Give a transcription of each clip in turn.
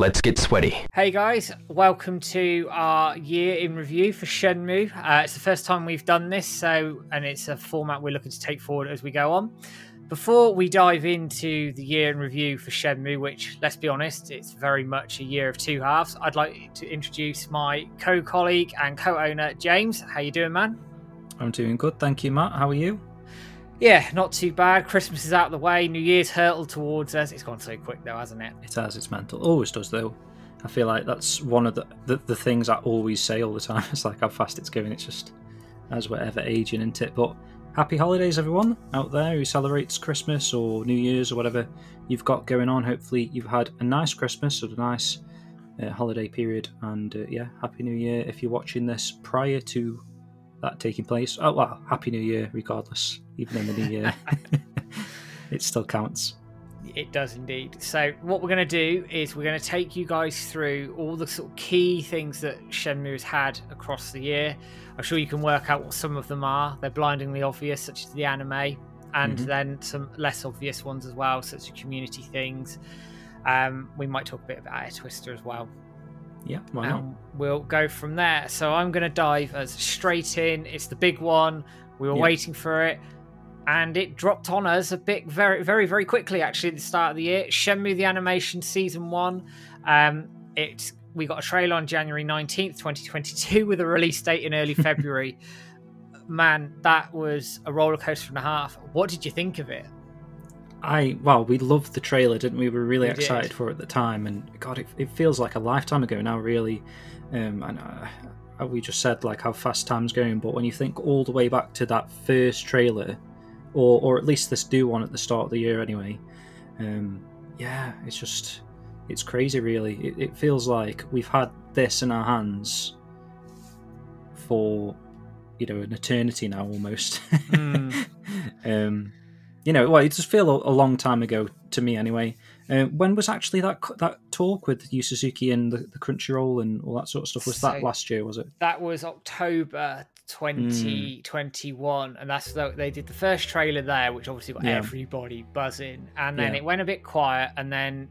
Let's get sweaty. Hey guys, welcome to our year in review for Shenmue. Uh, it's the first time we've done this, so and it's a format we're looking to take forward as we go on. Before we dive into the year in review for Shenmue, which let's be honest, it's very much a year of two halves, I'd like to introduce my co-colleague and co-owner James. How you doing, man? I'm doing good, thank you, Matt. How are you? Yeah, not too bad. Christmas is out of the way. New Year's hurtled towards us. It's gone so quick though, hasn't it? It has. It's mental. Always does though. I feel like that's one of the, the the things I always say all the time. It's like how fast it's going. It's just as we're ever aging, isn't it? But happy holidays, everyone out there who celebrates Christmas or New Year's or whatever you've got going on. Hopefully, you've had a nice Christmas or a nice uh, holiday period, and uh, yeah, happy New Year if you're watching this prior to that taking place. Oh well, happy New Year regardless, even in the New Year, it still counts. It does indeed. So, what we're going to do is we're going to take you guys through all the sort of key things that Shenmue has had across the year. I'm sure you can work out what some of them are. They're blindingly obvious, such as the anime, and Mhm. then some less obvious ones as well, such as community things. Um, we might talk a bit about Air Twister as well. Yeah, why not? we'll go from there. So I'm going to dive as straight in. It's the big one. We were Yeah. waiting for it, and it dropped on us a bit very, very, very quickly. Actually, at the start of the year, Shenmue the Animation Season One. Um, it we got a trailer on January 19th, 2022, with a release date in early February. Man, that was a roller coaster and a half. What did you think of it? I well, we loved the trailer, didn't we? We were really We did. excited for it at the time, and God, it, it feels like a lifetime ago now, really. Um, and uh, we just said like how fast time's going, but when you think all the way back to that first trailer, or or at least this new one at the start of the year, anyway, um, yeah, it's just it's crazy, really. It, it feels like we've had this in our hands for you know an eternity now, almost. Mm. um, you know, well, it just feel a, a long time ago to me, anyway. Uh, when was actually that that talk with Yu Suzuki and the, the Crunchyroll and all that sort of stuff? Was that last year? Was it? that was October Hmm. 2021, and that's the, they did the first trailer there, which obviously got Yeah. everybody buzzing, and then Yeah. it went a bit quiet, and then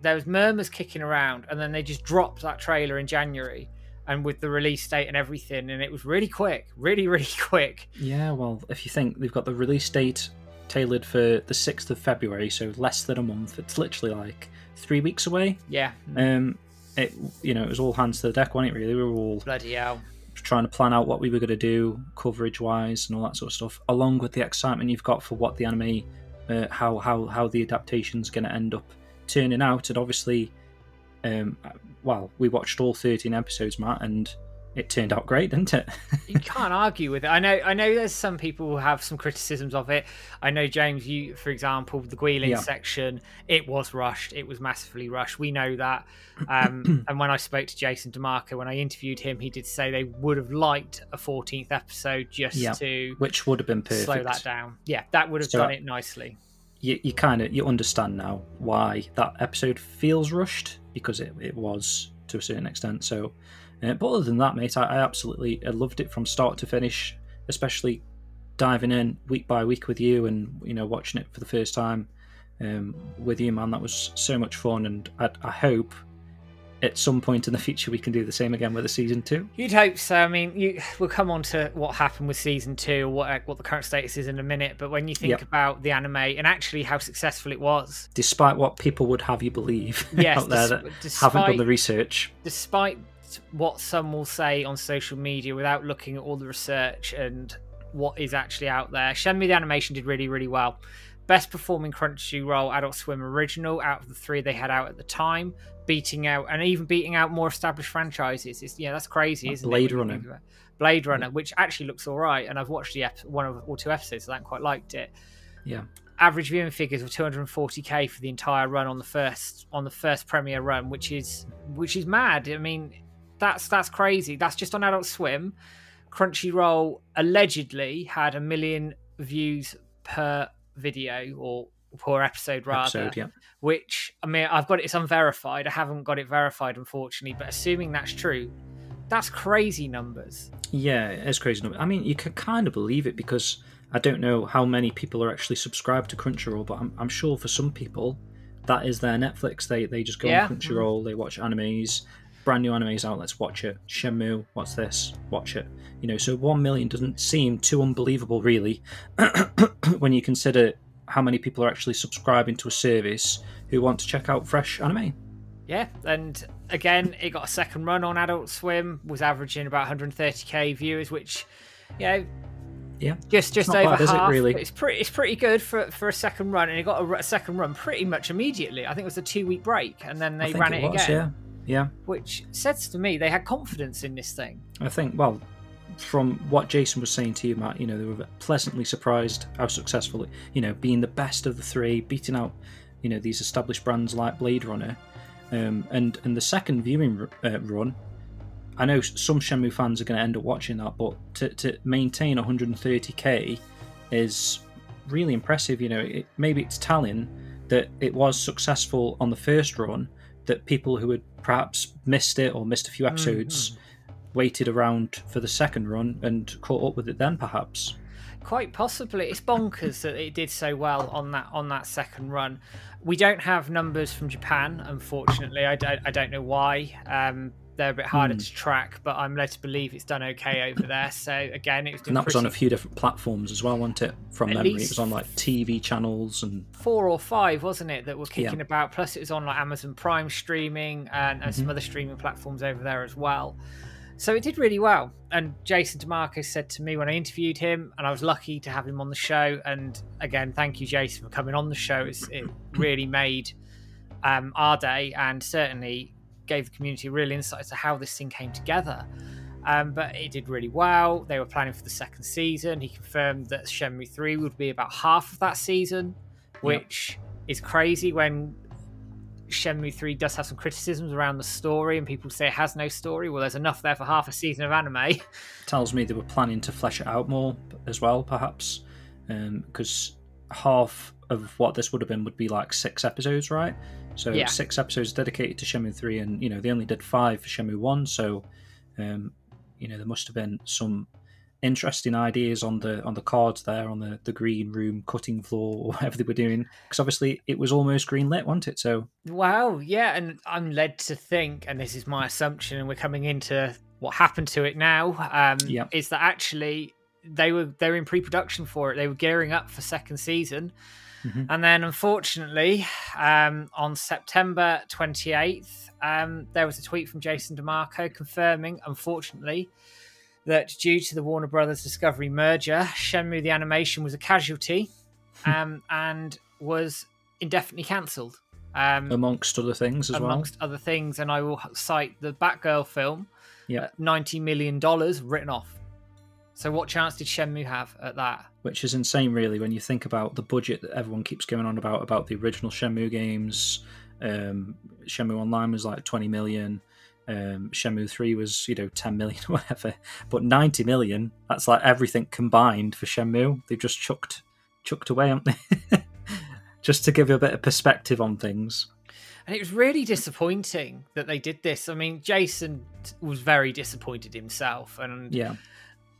there was murmurs kicking around, and then they just dropped that trailer in January, and with the release date and everything, and it was really quick, really, really quick. Yeah. Well, if you think they've got the release date tailored for the sixth of February, so less than a month. It's literally like three weeks away. Yeah, Um, it you know it was all hands to the deck, wasn't it? Really, we were all bloody hell. trying to plan out what we were going to do coverage wise and all that sort of stuff along with the excitement you've got for what the anime uh, how how how the adaptation's going to end up turning out and obviously um well we watched all 13 episodes matt and it turned out great didn't it you can't argue with it. I know. I know. There's some people who have some criticisms of it. I know, James. You, for example, the Guilin Yeah. section. It was rushed. It was massively rushed. We know that. Um, and when I spoke to Jason DeMarco, when I interviewed him, he did say they would have liked a 14th episode just Yeah. to which would have been perfect slow that down. Yeah, that would have So- done it nicely. you, you kind of you understand now why that episode feels rushed because it, it was to a certain extent so uh, but other than that mate I, I absolutely I loved it from start to finish especially diving in week by week with you and you know watching it for the first time um, with you man that was so much fun and I, I hope at some point in the future we can do the same again with a season two You'd hope so. I mean, you, we'll come on to what happened with season two, what what the current status is in a minute. But when you think Yep. about the anime and actually how successful it was, despite what people would have you believe Yes, out there that haven't done the research despite what some will say on social media without looking at all the research and what is actually out there, Shenmue the animation did really, really well. Best performing Crunchyroll Adult Swim original out of the three they had out at the time, beating out and even beating out more established franchises. It's, yeah, that's crazy, Like isn't Blade it? Runner. think of it? Blade Runner, which actually looks all right, and I've watched the ep- one of, or two episodes, and I quite liked it yeah average viewing figures were 240k for the entire run on the first on the first premiere run which is which is mad i mean that's that's crazy that's just on adult swim crunchyroll allegedly had a million views per video or per episode rather episode yeah which i mean i've got it it's unverified i haven't got it verified unfortunately but assuming that's true that's crazy numbers Yeah, it's crazy. number. I mean, you can kind of believe it because I don't know how many people are actually subscribed to Crunchyroll, but I'm, I'm sure for some people, that is their Netflix. They they just go Yeah. on Crunchyroll, they watch animes, brand new animes out, let's watch it. Shenmue, what's this? Watch it. You know, so one million doesn't seem too unbelievable really when you consider how many people are actually subscribing to a service who want to check out fresh anime. Yeah, and again, it got a second run on Adult Swim, was averaging about 130k viewers, which, you know, Yeah. just just over bad, is it, half. really? It's pretty it's pretty good for for a second run, and it got a second run pretty much immediately. I think it was a two week break, and then they ran it, was, again, Yeah. Yeah. which says to me they had confidence in this thing. I think, well, from what Jason was saying to you, Matt, you know, they were pleasantly surprised how successful, it- you know, being the best of the three, beating out, you know, these established brands like Blade Runner. Um, and, and the second viewing uh, run, I know some Shenmue fans are going to end up watching that, but to, to maintain 130k is really impressive. You know, it, maybe it's telling that it was successful on the first run, that people who had perhaps missed it or missed a few episodes waited around for the second run and caught up with it then perhaps Quite possibly, it's bonkers that it did so well on that on that second run. We don't have numbers from Japan, unfortunately. I don't, I don't know why. Um, they're a bit harder Hmm. to track, but I'm led to believe it's done okay over there. So again, it was and that was on a few different platforms as well wasn't it from At memory it was on like tv channels and four or five, wasn't it, that were Yeah. kicking about. Plus, it was on like Amazon Prime streaming and, and Mm-hmm. some other streaming platforms over there as well. So it did really well. And Jason DeMarco said to me when I interviewed him, and I was lucky to have him on the show. And again, thank you, Jason, for coming on the show. It's, it really made um, our day and certainly gave the community real insight to how this thing came together. Um, but it did really well. They were planning for the second season. He confirmed that Shenmue 3 would be about half of that season, which is crazy when Shenmue 3 does have some criticisms around the story and people say it has no story. Well, there's enough there for half a season of anime. tells me they were planning to flesh it out more as well perhaps because half of what this would have been would be like six episodes right so Yeah. six episodes dedicated to Shenmue 3 and you know they only did five for Shenmue 1 so um, you know there must have been some interesting ideas on the on the cards there on the the green room cutting floor or whatever they were doing because obviously it was almost green lit wasn't it so Wow, yeah, and I'm led to think, and this is my assumption, and we're coming into what happened to it now. Um, Yeah. is that actually they were they were in pre-production for it. They were gearing up for second season, Mhm. and then unfortunately, um, on September 28th, um, there was a tweet from Jason DeMarco confirming, unfortunately, that due to the Warner Brothers Discovery merger, Shenmue the animation was a casualty, um, and was indefinitely cancelled. Um, amongst other things as well amongst other things, and I will cite the Batgirl film. Yeah. ninety million dollars written off. So, what chance did Shenmue have at that? which is insane really when you think about the budget that everyone keeps going on about about the original Shenmue games. Um, Shenmue Online was like 20 million. Um, Shenmue 3 was, you know, 10 million or whatever. But 90 million, that's like everything combined for Shenmue. They've just chucked chucked away, haven't they? just to give you a bit of perspective on things. And it was really disappointing that they did this. I mean, Jason was very disappointed himself, and Yeah.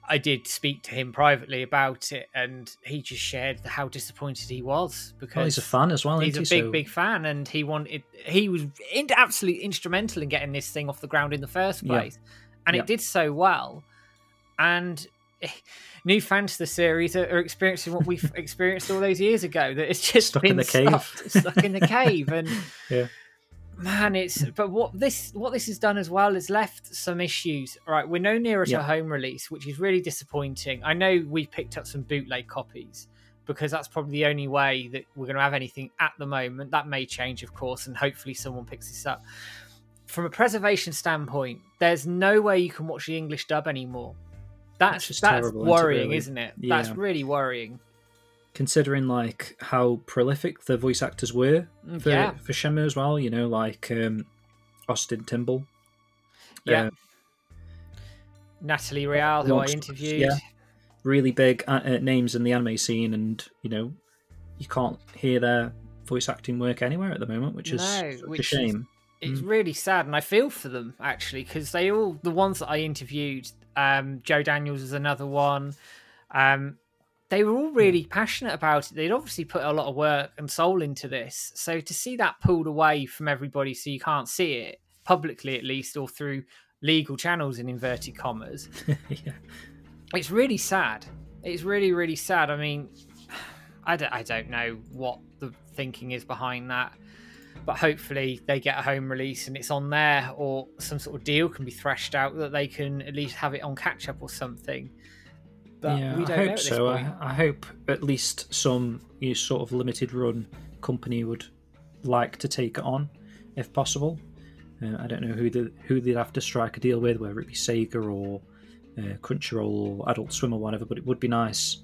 I did speak to him privately about it, and he just shared how disappointed he was because Well, he's a fan as well, he's a he? big, So- big fan, and he wanted. He was in, absolutely instrumental in getting this thing off the ground in the first Yeah. place, and Yeah. it did so well. And new fans to the series are, are experiencing what we've experienced all those years ago. That it's just Stuck in the cave. stopped, stuck in the cave, and Yeah. Man, it's. But what this what this has done as well is left some issues. Right, we're no nearer to Yeah. a home release, which is really disappointing. I know we picked up some bootleg copies because that's probably the only way that we're going to have anything at the moment. That may change, of course, and hopefully someone picks this up. From a preservation standpoint, there's no way you can watch the English dub anymore. That's that's terrible, isn't it, worrying, really? isn't it? That's really worrying. Considering like how prolific the voice actors were Mm, for, yeah. for Shenmue as well. You know, like um, Austin Tindle. Yeah. Uh, Natalie Real, who I interviewed. yeah. really big uh, uh, names in the anime scene, and you know, you can't hear their voice acting work anywhere at the moment, which is No, which a is- shame. it's Mm. really sad and i feel for them actually because they all the ones that i interviewed um joe daniels is another one um they were all really hmm. passionate about it. They'd obviously put a lot of work and soul into this. So to see that pulled away from everybody so you can't see it publicly at least or through legal channels in inverted commas. yeah. It's really sad. It's really, really sad. I mean, I don't, I don't know what the thinking is behind that, but hopefully they get a home release and it's on there, or some sort of deal can be thrashed out that they can at least have it on catch up or something. But yeah, we don't I hope so. I, I hope at least some you know, sort of limited run company would like to take it on, if possible. Uh, I don't know who they, who they'd have to strike a deal with, whether it be Sega or uh, Crunchyroll or Adult Swim or whatever. But it would be nice.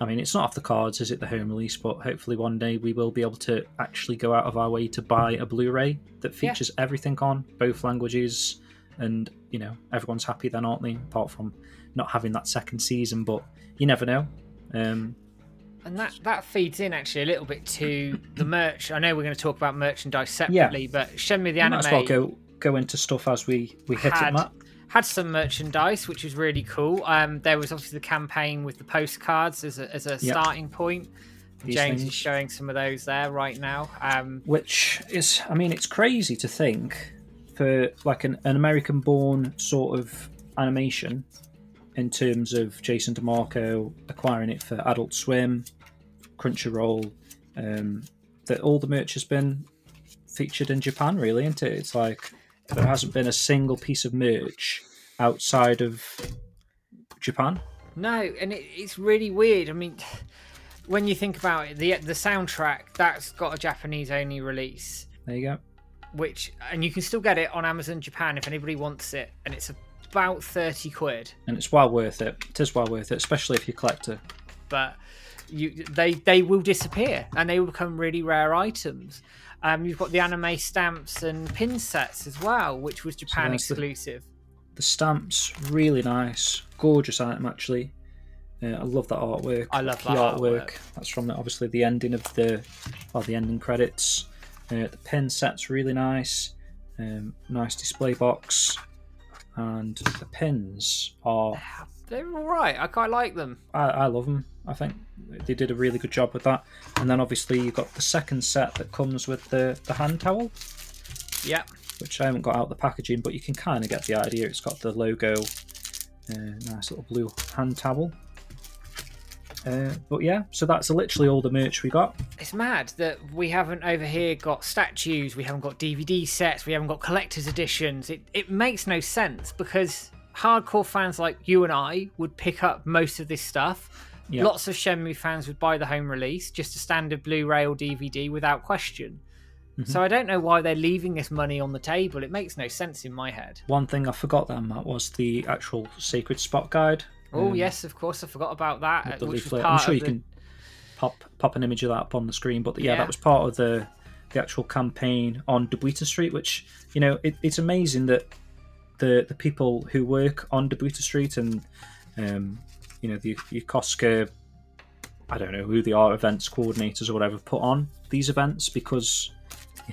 I mean, it's not off the cards, is it? The home release, but hopefully one day we will be able to actually go out of our way to buy a Blu-ray that Yeah. features everything on both languages, and you know everyone's happy then, aren't they? Apart from not having that second season, but you never know. Um, And that, that feeds in actually a little bit to the merch. I know we're going to talk about merchandise separately, but Shenmue the we anime might as well go go into stuff as we we hit had, it, Matt. had some merchandise, which was really cool. Um, there was obviously the campaign with the postcards as a, as a Yep. starting point. These James things. is showing some of those there right now. Um, which is i mean it's crazy to think for like an, an american born sort of animation in terms of jason demarco acquiring it for adult swim crunchyroll um, that all the merch has been featured in japan really isn't it? It's like there hasn't been a single piece of merch outside of japan. No, and it, it's really weird. I mean, when you think about it, the the soundtrack that's got a Japanese only release, there you go. Which and you can still get it on Amazon Japan if anybody wants it, and it's about thirty quid. and it's well worth it it is well worth it especially if you're a collector but you they they will disappear and they will become really rare items. Um, you've got the anime stamps and pin sets as well, which was Japan the- exclusive. The stamps really nice, gorgeous item actually. Uh, I love that artwork. I love key that artwork. That's from the, obviously the ending of the, well, the ending credits. Uh, the pin set's really nice. Um, nice display box, and the pins are. They're all right. I quite like them. I, I love them. I think they did a really good job with that. And then obviously you've got the second set that comes with the the hand towel. Yep. which I haven't got out the packaging, but you can kind of get the idea. It's got the logo, uh, nice little blue hand towel. Uh, but yeah, so that's literally all the merch we got. It's mad that we haven't over here got statues, we haven't got DVD sets, we haven't got collector's editions. It, it makes no sense because hardcore fans like you and I would pick up most of this stuff. Yeah. Lots of Shenmue fans would buy the home release, just a standard Blu ray or DVD without question. Mm-hmm. So I don't know why they're leaving this money on the table. It makes no sense in my head. One thing I forgot then, Matt, was the actual Sacred Spot guide. Oh um, yes, of course I forgot about that, which was I'm sure you the- can pop pop an image of that up on the screen. But yeah, Yeah. that was part of the the actual campaign on Dobuita Street, which you know it, it's amazing that the the people who work on Dobuita Street and um, you know the Yokosuka, I don't know who they are, events coordinators or whatever, put on these events because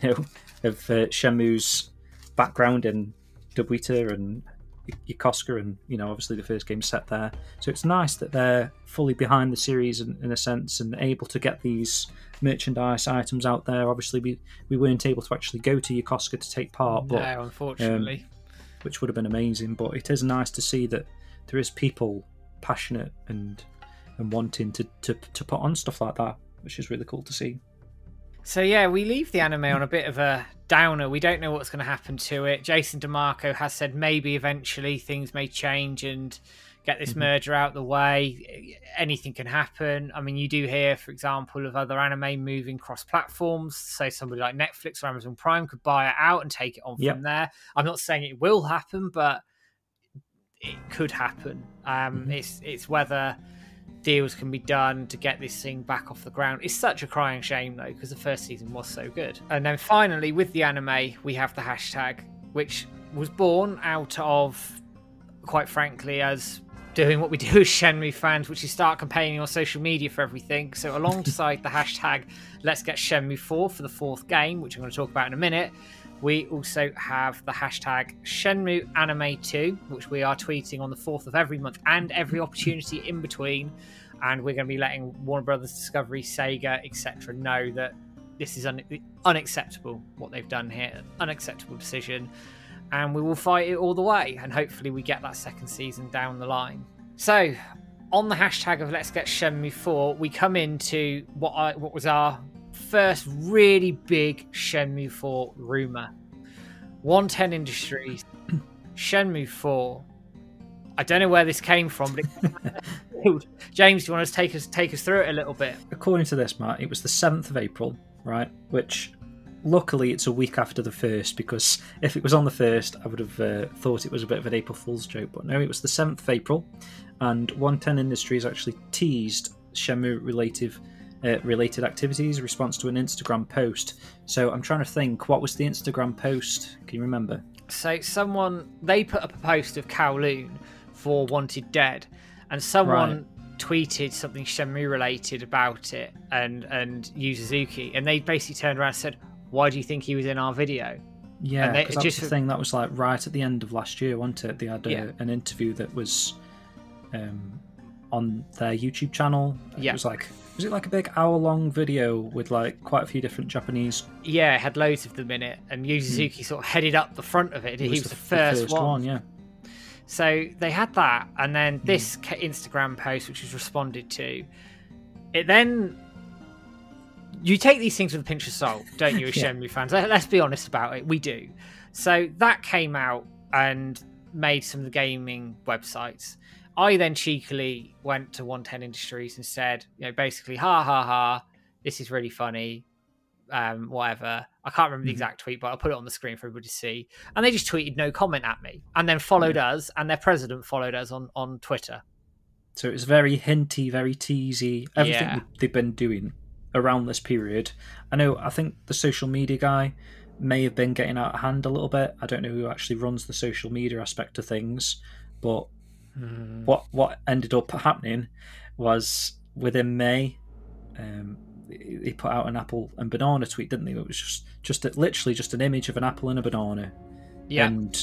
you know of uh, Shenmue's background in Dobuita and Yokosuka, and you know obviously the first game set there. So it's nice that they're fully behind the series in, in a sense and able to get these merchandise items out there. Obviously, we, we weren't able to actually go to Yokosuka to take part, but no, um, unfortunately. which would have been amazing. But it is nice to see that there is people passionate and and wanting to, to, to put on stuff like that, which is really cool to see. So yeah, we leave the anime on a bit of a downer. We don't know what's going to happen to it. Jason DeMarco has said maybe eventually things may change and get this merger out the way. Anything can happen. I mean, you do hear, for example, of other anime moving cross platforms. So somebody like Netflix or Amazon Prime could buy it out and take it on Yep. from there. I'm not saying it will happen, but it could happen. Um, It's it's whether deals can be done to get this thing back off the ground. It's such a crying shame though, because the first season was so good. And then finally, with the anime, we have the hashtag, which was born out of, quite frankly, as doing what we do as Shenmue fans, which is start campaigning on social media for everything. So alongside the hashtag Let's Get Shenmue 4 for the fourth game, which I'm going to talk about in a minute, we also have the hashtag Shenmue Anime 2, which we are tweeting on the 4th of every month and every opportunity in between. and we're going to be letting Warner Brothers Discovery, Sega, etc. know that this is un- unacceptable what they've done here, unacceptable decision, and we will fight it all the way, and hopefully we get that second season down the line. So, on the hashtag of Let's Get Shenmue 4, we come into what I, what was our first really big Shenmue 4 rumor. 110 Industries, Shenmue 4. I don't know where this came from, but. James, do you want to take us take us through it a little bit? According to this, Matt, it was the seventh of April, right? Which luckily it's a week after the first because if it was on the first, I would have uh, thought it was a bit of an April Fool's joke. But no, it was the seventh of April, and 110 Industries actually teased Shenmue related uh, related activities response to an Instagram post. So I'm trying to think, what was the Instagram post? Can you remember? So someone they put up a post of Kowloon for Wanted Dead, and someone right. tweeted something Shenmue related about it, and and Yu Suzuki, and they basically turned around and said, "Why do you think he was in our video?" Yeah, because that's just the thing that was like right at the end of last year, wasn't it? They had a, yeah. an interview that was um, on their YouTube channel. Yeah. It was like was it like a big hour long video with like quite a few different Japanese? Yeah, it had loads of them in it, and Yu Suzuki mm. sort of headed up the front of it. He was, was the, the, first, the first one. one. Yeah. So they had that, and then hmm. this mm. Instagram post, which was responded to. It then you take these things with a pinch of salt, don't you, as yeah. Shenmue fans? Let's be honest about it. We do. So that came out and made some of the gaming websites. I then cheekily went to 110 Industries and said, you know, basically, ha ha ha, this is really funny, um, whatever. I can't remember the mm-hmm. exact tweet, but I'll put it on the screen for everybody to see. And they just tweeted no comment at me, and then followed yeah. us, and their president followed us on on Twitter. So it was very hinty, very teasy. Everything yeah. they've been doing around this period. I know. I think the social media guy may have been getting out of hand a little bit. I don't know who actually runs the social media aspect of things, but Mm. What what ended up happening was within May, um, they put out an apple and banana tweet, didn't they? It was just just a, literally just an image of an apple and a banana. Yeah. And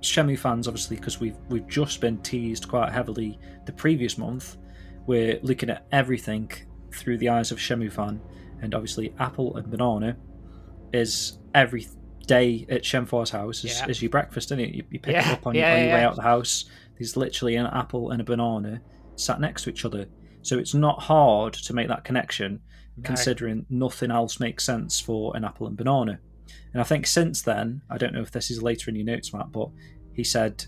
Shenmue fans, obviously, because we've we've just been teased quite heavily the previous month, we're looking at everything through the eyes of Shenmue fan, and obviously apple and banana is every day at Shenhua's house is, yeah. is your breakfast, isn't it? You, you pick yeah. it up on, yeah, on your way out the house there's literally an apple and a banana sat next to each other. So it's not hard to make that connection, no. considering nothing else makes sense for an apple and banana. And I think since then, I don't know if this is later in your notes, Matt, but he said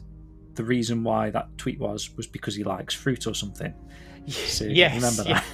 the reason why that tweet was was because he likes fruit or something. So yes, remember that?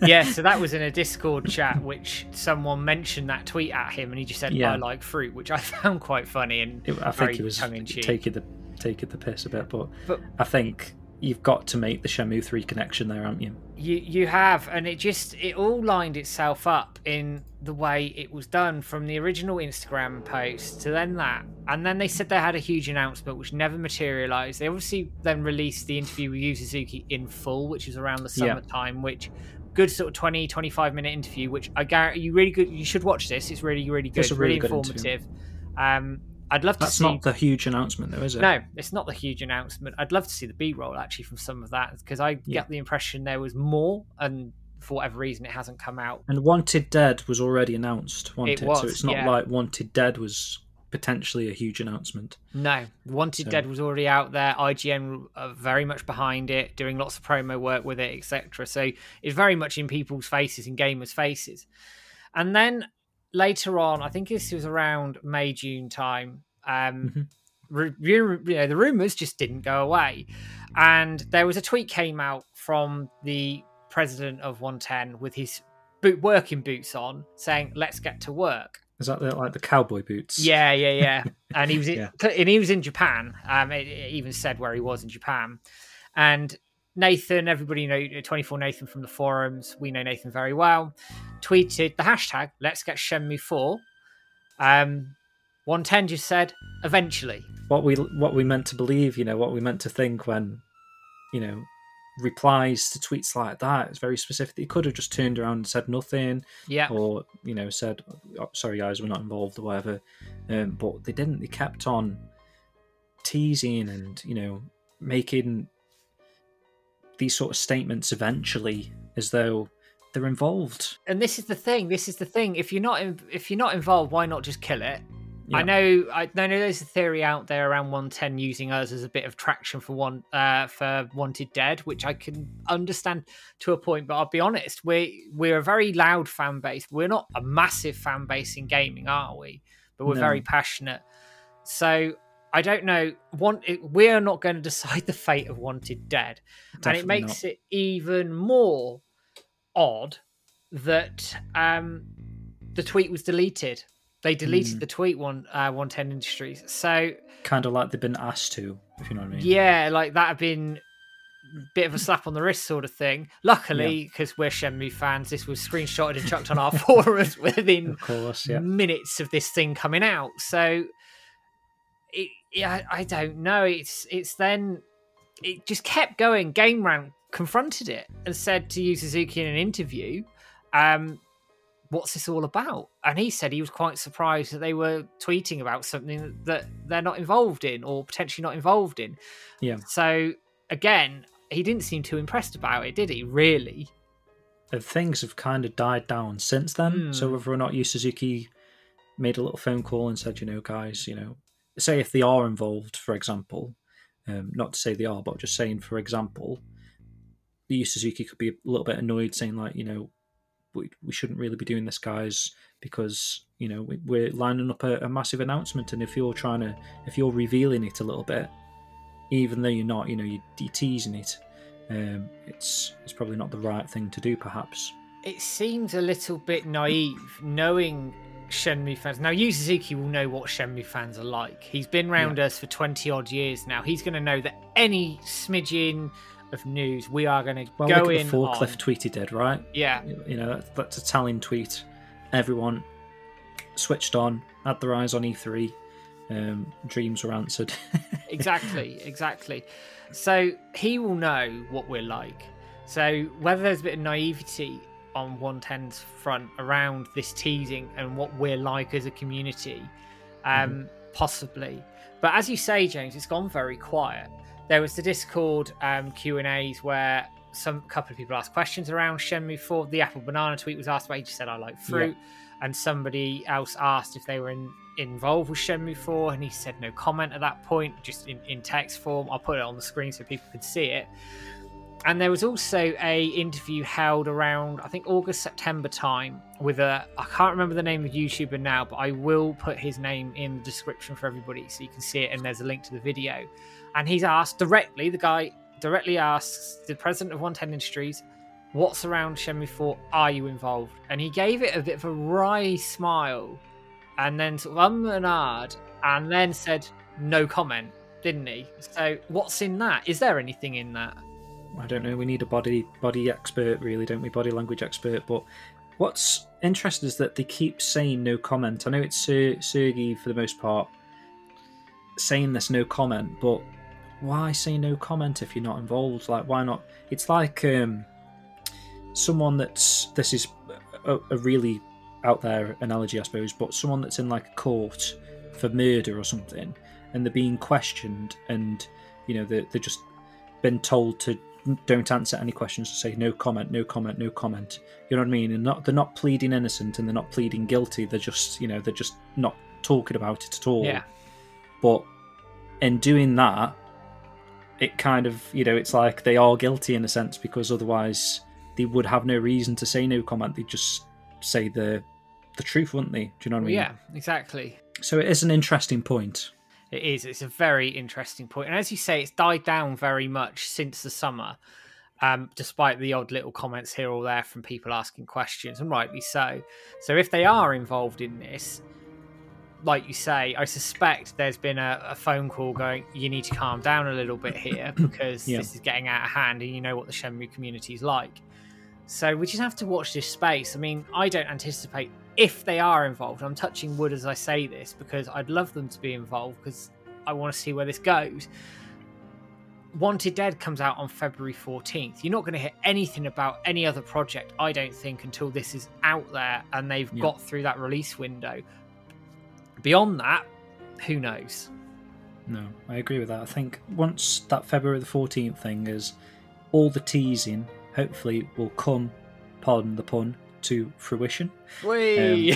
Yeah. yeah, so that was in a Discord chat, which someone mentioned that tweet at him, and he just said, yeah. "I like fruit," which I found quite funny and it, I think he was taking the taking the piss a bit, but, but I think you've got to make the Shenmue 3 connection there, haven't you? You you have, and it just it all lined itself up in the way it was done from the original Instagram post to then that. And then they said they had a huge announcement which never materialized. They obviously then released the interview with Yu Suzuki in full, which was around the summertime, yeah. which good sort of 20 25 minute interview which i guarantee you really good you should watch this it's really really good it's really, really good informative um I'd love to That's not the huge announcement, though, is it? No, it's not the huge announcement. I'd love to see the B roll actually from some of that because I yeah. get the impression there was more, and for whatever reason, it hasn't come out. And Wanted Dead was already announced. Wanted, it was, so it's not yeah. like Wanted Dead was potentially a huge announcement. No, Wanted so. Dead was already out there. IGN are very much behind it, doing lots of promo work with it, etc. So it's very much in people's faces, in gamers' faces. And then later on, I think this was around May June time. Um, mm-hmm. you know, the rumors just didn't go away, and there was a tweet came out from the president of 110 with his boot working boots on, saying, "Let's get to work." Is that the, like the cowboy boots? Yeah, yeah, yeah. and he was in, yeah. and he was in Japan. Um, it, it even said where he was in Japan, and Nathan, everybody know 24 Nathan from the forums. We know Nathan very well. Tweeted the hashtag Let's Get Shenmue 4. Um, 110 just said eventually. What we what we meant to believe, you know, what we meant to think when, you know, replies to tweets like that. It's very specific. He could have just turned around and said nothing, yeah, or you know, said, oh, "Sorry, guys, we're not involved" or whatever. Um, but they didn't. They kept on teasing and you know making these sort of statements eventually as though they're involved. And this is the thing. This is the thing. If you're not in, if you're not involved, why not just kill it? Yeah. I know. I, know there's a theory out there around 110 using us as a bit of traction for one uh, for Wanted Dead, which I can understand to a point. But I'll be honest, we we're a very loud fan base. We're not a massive fan base in gaming, are we? But we're No. very passionate. So I don't know. One, it, we are not going to decide the fate of Wanted Dead, and it makes it even more odd that um, the tweet was deleted. They deleted Hmm. the tweet one uh, 110 Industries. So kind of like they've been asked to, if you know what I mean. yeah, like that had been a bit of a slap on the wrist sort of thing. Luckily, because we're Shenmue fans, this was screenshotted and chucked on our forums within Of course, yeah. minutes of this thing coming out. So, it, yeah, I don't know. It's it's then it just kept going. Game Rant confronted it and said to Yu Suzuki in an interview, um, "What's this all about?" And he said he was quite surprised that they were tweeting about something that they're not involved in or potentially not involved in. Yeah. So again, he didn't seem too impressed about it, did he? Really? And things have kind of died down since then. So Hmm. whether or not Yu Suzuki made a little phone call and said, you know, guys, you know, say if they are involved, for example, um, not to say they are, but just saying, for example, the Suzuki could be a little bit annoyed, saying like, you know, we, we shouldn't really be doing this, guys, because you know we, we're lining up a, a massive announcement, and if you're trying to, if you're revealing it a little bit, even though you're not, you know, you, you're teasing it, um, it's it's probably not the right thing to do, perhaps. it seems a little bit naive knowing Shenmue fans. Now, Yu Suzuki will know what Shenmue fans are like. He's been round us for 20 odd years now. He's going to know that any smidgen of news, we are going to Well, go look at in. the Forklift on. tweet he did, right? Yeah, You know, that's, that's a telling tweet. Everyone switched on, had their eyes on E3. Um, dreams were answered. exactly, exactly. So he will know what we're like. So whether there's a bit of naivety on 110's front around this teasing and what we're like as a community, um, possibly. But as you say, James, it's gone very quiet. There was the Discord um, Q and A's where some couple of people asked questions around Shenmue 4. The Apple Banana tweet was asked about. He just said, "I like fruit," and somebody else asked if they were in, involved with Shenmue 4, and he said no comment at that point, just in, in text form. I'll put it on the screen so people could see it. And there was also a interview held around I think August September time with a I can't remember the name of YouTuber now, but I will put his name in the description for everybody so you can see it. And there's a link to the video. And he's asked directly, the guy directly asks the president of 110 Industries, "What's around Shenmue 4? Are you involved?" And he gave it a bit of a wry smile, and then sort of um and and then said no comment, didn't he? So what's in that? Is there anything in that? I don't know. We need a body body expert, really, don't we? Body language expert. But what's interesting is that they keep saying no comment. I know it's Ser- Sergey for the most part saying this no comment, but why say no comment if you're not involved? Like, why not? It's like um, someone that's this is a, a really out there analogy, I suppose, but someone that's in like a court for murder or something, and they're being questioned, and you know they're, they're just been told to don't answer any questions to say no comment no comment no comment. You know what i mean? And not they're not pleading innocent and they're not pleading guilty. They're just you know they're just not talking about it at all. Yeah. but in doing that it kind of you know it's like they are guilty in a sense because otherwise they would have no reason to say no comment. They just say the the truth wouldn't they? Do you know what i mean? Yeah, exactly. so it is an interesting point It is. It's a very interesting point. And as you say, it's died down very much since the summer, um, despite the odd little comments here or there from people asking questions, and rightly so. So if they are involved in this, like you say, I suspect there's been a, a phone call going, you need to calm down a little bit here because Yeah. this is getting out of hand and you know what the Shenmue community is like. So we just have to watch this space. I mean, I don't anticipate if they are involved. I'm touching wood as I say this because I'd love them to be involved because I want to see where this goes. Wanted Dead comes out on February 14th. You're not going to hear anything about any other project, I don't think, until this is out there and they've Yeah. got through that release window. Beyond that, who knows? No, I agree with that. I think once that February the 14th thing is all the teasing hopefully will come, pardon the pun, to fruition. Whee!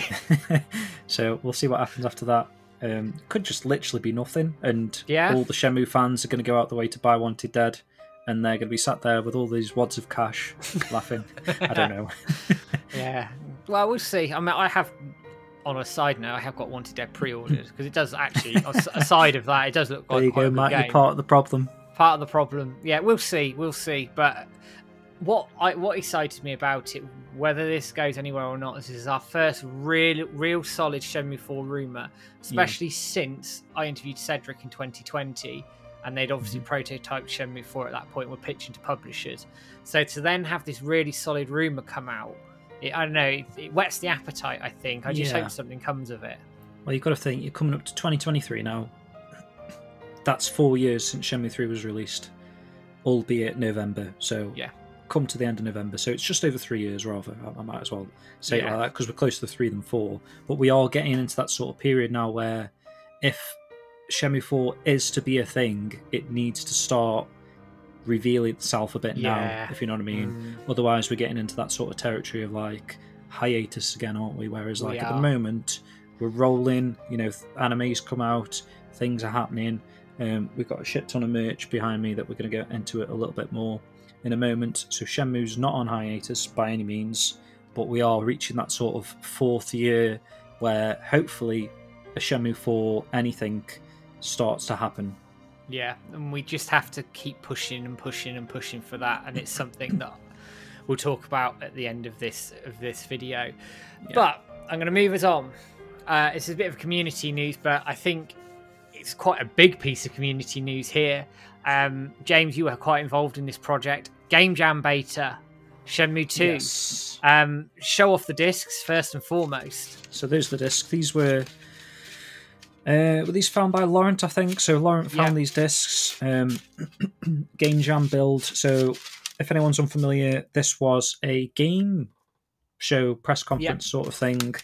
Um, so we'll see what happens after that. Um, could just literally be nothing, and Yeah. all the Shenmue fans are going to go out the way to buy Wanted Dead, and they're going to be sat there with all these wads of cash, laughing. I don't know. yeah. Well, we'll see. I mean, I have. On a side note, I have got Wanted Dead pre-ordered because it does actually. as- aside of that, it does look like there you quite go, Matt. You're part of the problem. part of the problem. Yeah, we'll see. We'll see. But what I what excited me about it, whether this goes anywhere or not, this is our first real real solid Shenmue 4 rumor, especially since I interviewed Cedric in 2020. And they'd obviously mm-hmm. prototyped Shenmue 4 at that point, were pitching to publishers. So to then have this really solid rumor come out, it, I don't know, it, it whets the appetite. I think. I just Yeah. hope something comes of it. Well, you've got to think you're coming up to 2023 now. That's four years since Shenmue 3 was released, albeit November. So Yeah. Come to the end of November. So it's just over three years, rather. I, I might as well say it like that because we're closer to three than four. But we are getting into that sort of period now where if Shenmue 4 is to be a thing, it needs to start revealing itself a bit Yeah. now, if you know what I mean. Mm. Otherwise, we're getting into that sort of territory of like hiatus again, aren't we? Whereas, We like at the moment, we're rolling. You know, animes come out, things are happening. Um, we've got a shit ton of merch behind me that we're going to get into it a little bit more in a moment. So Shenmue's not on hiatus by any means, but we are reaching that sort of fourth year where hopefully a Shenmue 4 anything starts to happen. Yeah, and we just have to keep pushing and pushing and pushing for that, and it's something that we'll talk about at the end of this of this video. But I'm going to move us on. Uh, it's a bit of community news, but I think it's quite a big piece of community news here. Um, James, you were quite involved in this project. Game Jam beta, Shenmue 2. Yes. Um, show off the discs first and foremost. So there's the disc. These were uh, were these found by Laurent, I think. So Laurent found Yeah. these discs. Um, game Jam build. So if anyone's unfamiliar, this was a game show press conference sort of thing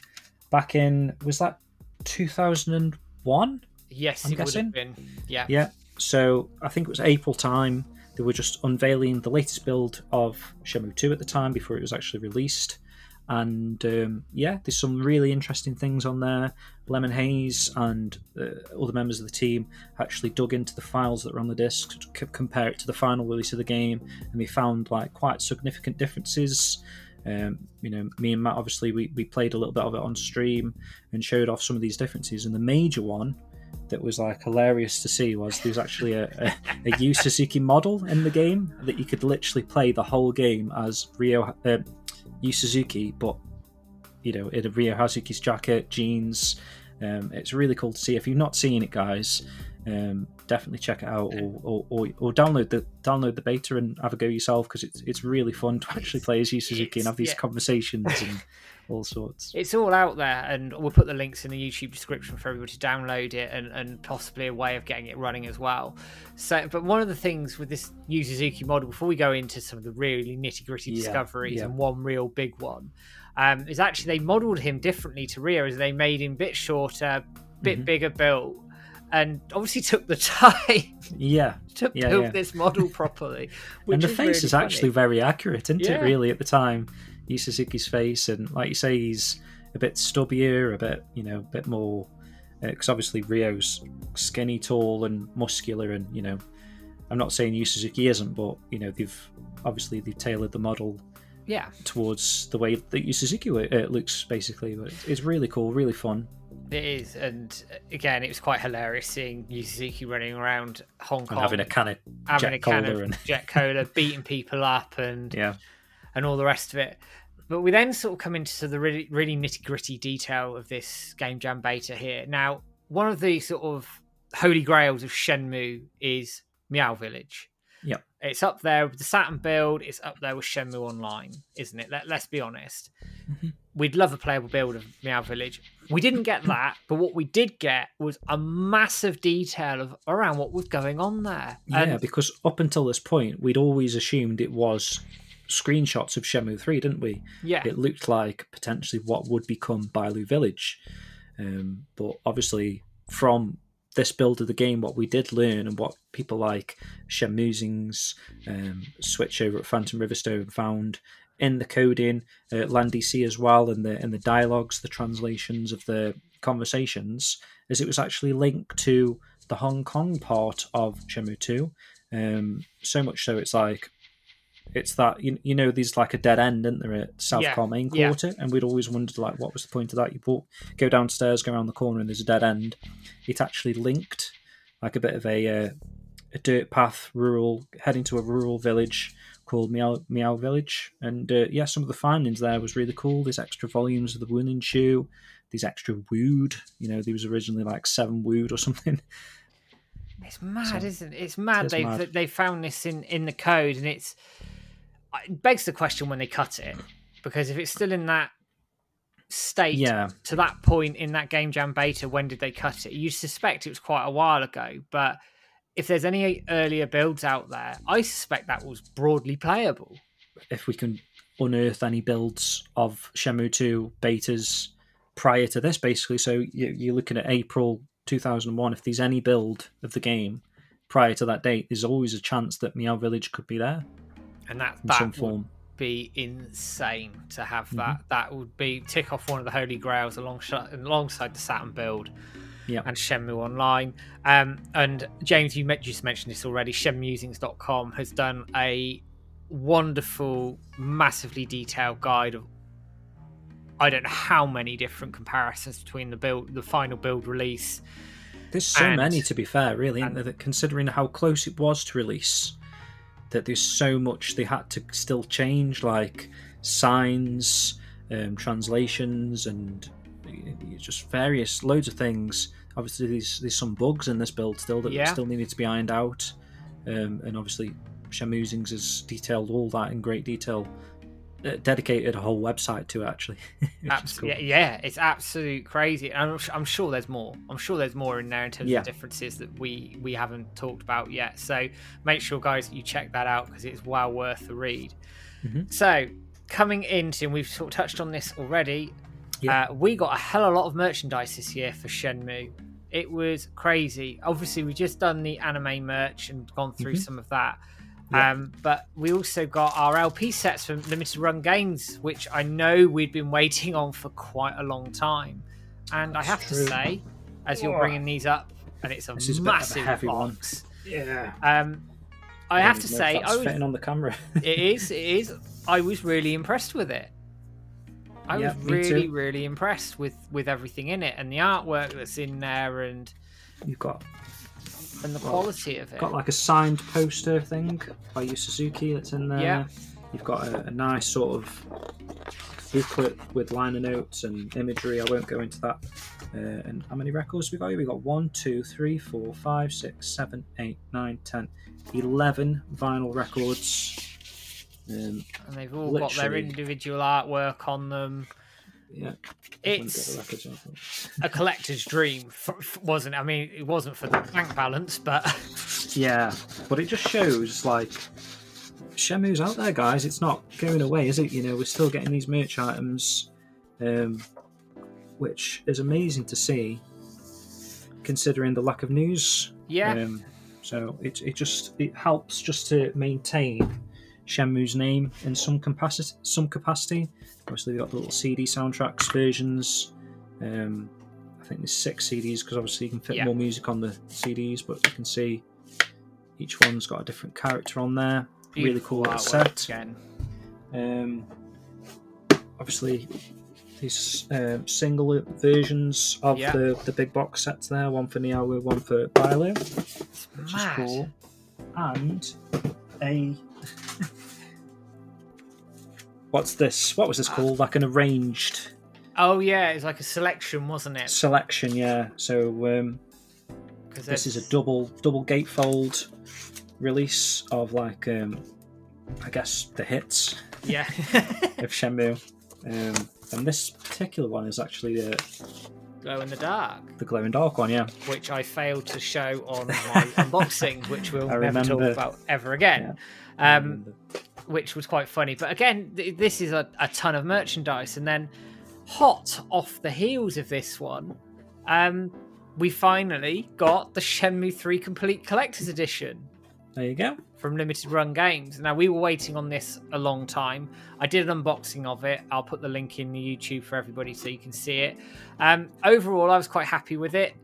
back in was that 2001? Yes, I'm it would guessing. have been. Yeah. Yeah. So I think it was April time. They were just unveiling the latest build of Shenmue 2 at the time before it was actually released. And um, yeah, there's some really interesting things on there. Lemon Haze and uh, other members of the team actually dug into the files that were on the disc to c- compare it to the final release of the game, and they found like quite significant differences. Um, you know, me and Matt obviously we, we played a little bit of it on stream and showed off some of these differences. And the major one that was like hilarious to see was there was actually a, a, a Yu Suzuki model in the game that you could literally play the whole game as Ryo uh, Yu Suzuki, but you know, in a Ryo Hazuki's jacket, jeans. Um, it's really cool to see. If you've not seen it, guys, um, definitely check it out or, or, or, or download the download the beta and have a go yourself because it's it's really fun to actually play as Yu Suzuki and have these yeah. conversations and all sorts. It's all out there, and we'll put the links in the YouTube description for everybody to download it and, and possibly a way of getting it running as well. So, but one of the things with this Yu Suzuki model, before we go into some of the really nitty gritty Yeah, discoveries yeah. and one real big one, um, is actually they modelled him differently to Ryo, as they made him a bit shorter, bit Mhm. bigger built, and obviously took the time Yeah, to Yeah, build yeah. this model properly. and the face really is funny. actually very accurate, isn't Yeah. it? Really, at the time, Yu Suzuki's face, and like you say, he's a bit stubbier, a bit you know, a bit more because obviously Ryo's skinny, tall, and muscular, and you know, I'm not saying Yu Suzuki isn't, but you know, they've obviously they've tailored the model yeah. towards the way that Yu Suzuki uh, looks, basically. But it's really cool, really fun. It is, and uh, again, it was quite hilarious seeing Yu Suzuki running around Hong Kong, And having a can of having Jet a can Cola of and- Jet Cola, beating people up, and yeah, and all the rest of it. But we then sort of come into the really, really nitty gritty detail of this Game Jam beta here. Now, one of the sort of holy grails of Shenmue is Meow Village. Yep. It's up there with the Saturn build. It's up there with Shenmue Online, isn't it? Let, let's be honest. Mhm. We'd love a playable build of Meow Village. We didn't get that, but what we did get was a massive detail of around what was going on there. Yeah, And- because up until this point, we'd always assumed it was screenshots of Shenmue 3, didn't we? yeah, It looked like potentially what would become Bailu Village. Um, but obviously, from this build of the game, what we did learn and what people like Shemusing's um, Switch over at Phantom Riverstone found in the coding, uh, LandDC as well, and the in the dialogues, the translations of the conversations, is it was actually linked to the Hong Kong part of Shenmue 2. Um, so much so it's like it's that you, you know there's like a dead end isn't there at South Yeah, main yeah. quarter? And we'd always wondered like what was the point of that? You walk, go downstairs go around the corner and there's a dead end. It actually linked like a bit of a uh, a dirt path rural heading to a rural village called Meow Meow Village. And uh, yeah some of the findings there was really cool. There's extra volumes of the Wulinshu. These extra wood. You know there was originally like seven wood or something It's mad, So, isn't it? It's mad. is They mad. they found this in in the code, and it's it begs the question when they cut it, because if it's still in that state yeah to that point in that game jam beta, when did they cut it? You suspect it was quite a while ago, but if there's any earlier builds out there, I suspect that was broadly playable. if we can unearth any builds of Shenmue 2 betas prior to this, basically. So you're looking at April 2001. If there's any build of the game prior to that date, there's always a chance that Meow Village could be there And that in that some would form. be insane to have Mm-hmm. that. That would be tick off one of the holy grails alongside alongside the Saturn build. Yeah. and Shenmue Online. Um, and James, you just mentioned this already. ShenMusings.com has done a wonderful, massively detailed guide of I don't know how many different comparisons between the build, the final build release. There's so and- many, to be fair, really, isn't and- there, that considering how close it was to release, that there's so much they had to still change, like signs, um, translations, and uh, just various loads of things. Obviously, there's there's some bugs in this build still that Yeah. still needed to be ironed out, um, and obviously, ShenMusings has detailed all that in great detail. Dedicated a whole website to it, actually. cool. Yeah, yeah, it's absolute crazy. I'm, I'm sure there's more. I'm sure there's more in there in terms Yeah. of differences that we we haven't talked about yet. So make sure, guys, you check that out because it's well worth the read. Mhm. So coming into, and we've sort of touched on this already. Yeah. Uh, we got a hell of a lot of merchandise this year for Shenmue. It was crazy. Obviously, we just done the anime merch and gone through Mhm. some of that. Yeah. Um, but we also got our LP sets from Limited Run Games, which I know we'd been waiting on for quite a long time. And I have true. to say, as you're bringing these up, and it's a This is a bit a massive heavy one. Yeah. Um, I have to don't know if say, I was, fitting on the camera. it is, it is. I was really impressed with it. I Yeah, was really, too. really impressed with with everything in it and the artwork that's in there and You've got and the Well, quality of it. got like a signed poster thing by Yu Suzuki that's in there. Yeah. You've got a, a nice sort of booklet with liner notes and imagery. I won't go into that. Uh, and how many records we got here? We got one, two, three, four, five, six, seven, eight, nine, ten, eleven vinyl records. Um, and they've all got their individual artwork on them. Yeah, Let me get the It's a collector's dream, f- f- wasn't? it? I mean, it wasn't for the bank balance, but Yeah, but it just shows like Shenmue's out there, guys. It's not going away, is it? You know, we're still getting these merch items, um, which is amazing to see, considering the lack of news. yeah, Um, so it it just it helps just to maintain Shenmue's name in some capacity. Some capacity. Obviously, we got the little CD soundtracks versions. Um, I think there's six CDs because obviously you can fit Yeah. more music on the CDs, but you can see each one's got a different character on there. really cool little set. again. Um, obviously, these um, single versions of Yeah. the, the big box sets there one for Niawa, one for It's which is cool. And a what's this? What was this Ah. called? Like an arranged Oh yeah, it's like a selection, wasn't it? selection, yeah. So um, this is a double double gatefold release of like um, I guess the hits yeah. of Shenmue. Um, and this particular one is actually the, Glow in the dark, the glow in dark one, yeah. which I failed to show on my unboxing, which we'll I never talk about ever again. I Um. Which was quite funny. But again, th- this is a, a ton of merchandise, and then hot off the heels of this one, um, we finally got the Shenmue 3 Complete Collector's Edition There you go. from Limited Run Games. Now, we were waiting on this a long time. I did an unboxing of it. I'll put the link in the YouTube for everybody so you can see it. Um, overall, I was quite happy with it.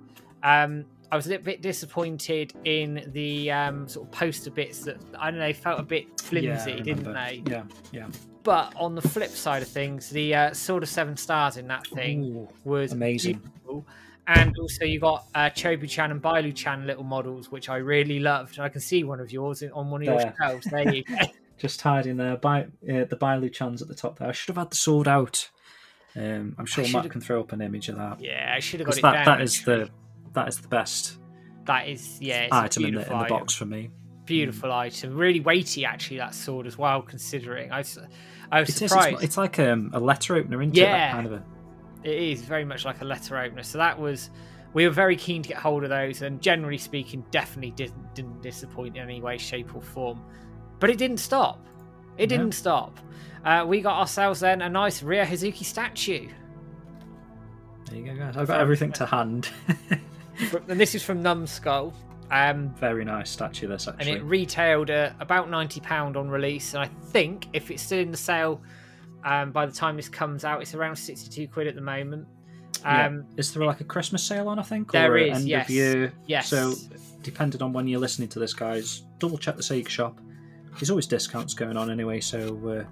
Um, I was a little bit disappointed in the um, sort of poster bits that, I don't know, felt a bit flimsy, Yeah, didn't they? Yeah, yeah. But on the flip side of things, the uh, Sword of Seven Stars in that thing Ooh, was amazing. beautiful. And also, you got uh, Chobu-chan and Bailu-chan little models, which I really loved. And I can see one of yours on one of your shelves. There you go. Just hiding there. By, uh, the Bailu Chan's at the top there. I should have had the sword out. Um, I'm sure Matt can throw up an image of that. yeah, I should have got it that, down. that is the that is the best that is yeah, item in the, in the box for me. Beautiful item, really weighty actually. That sword as well, considering I was, I was It is. It's, surprised. it's like um, a letter opener, isn't it? Yeah. Kind of a, It is very much like a letter opener. So that was we were very keen to get hold of those, and generally speaking, definitely didn't didn't disappoint in any way, shape, or form. But it didn't stop. It No. didn't stop. Uh, we got ourselves then a nice Ryo Hazuki statue, there you go, guys. I've got everything to hand. and this is from Numskull. Um, Very nice statue, this actually. and it retailed at about ninety pound on release, and I think if it's still in the sale um, by the time this comes out, it's around sixty-two quid at the moment. Yeah. Um, Is there like a Christmas sale on? I think There is, or a is, End yes. of year. Yes. So, depending on when you're listening to this, guys, double check the Sega shop. There's always discounts going on anyway, so uh,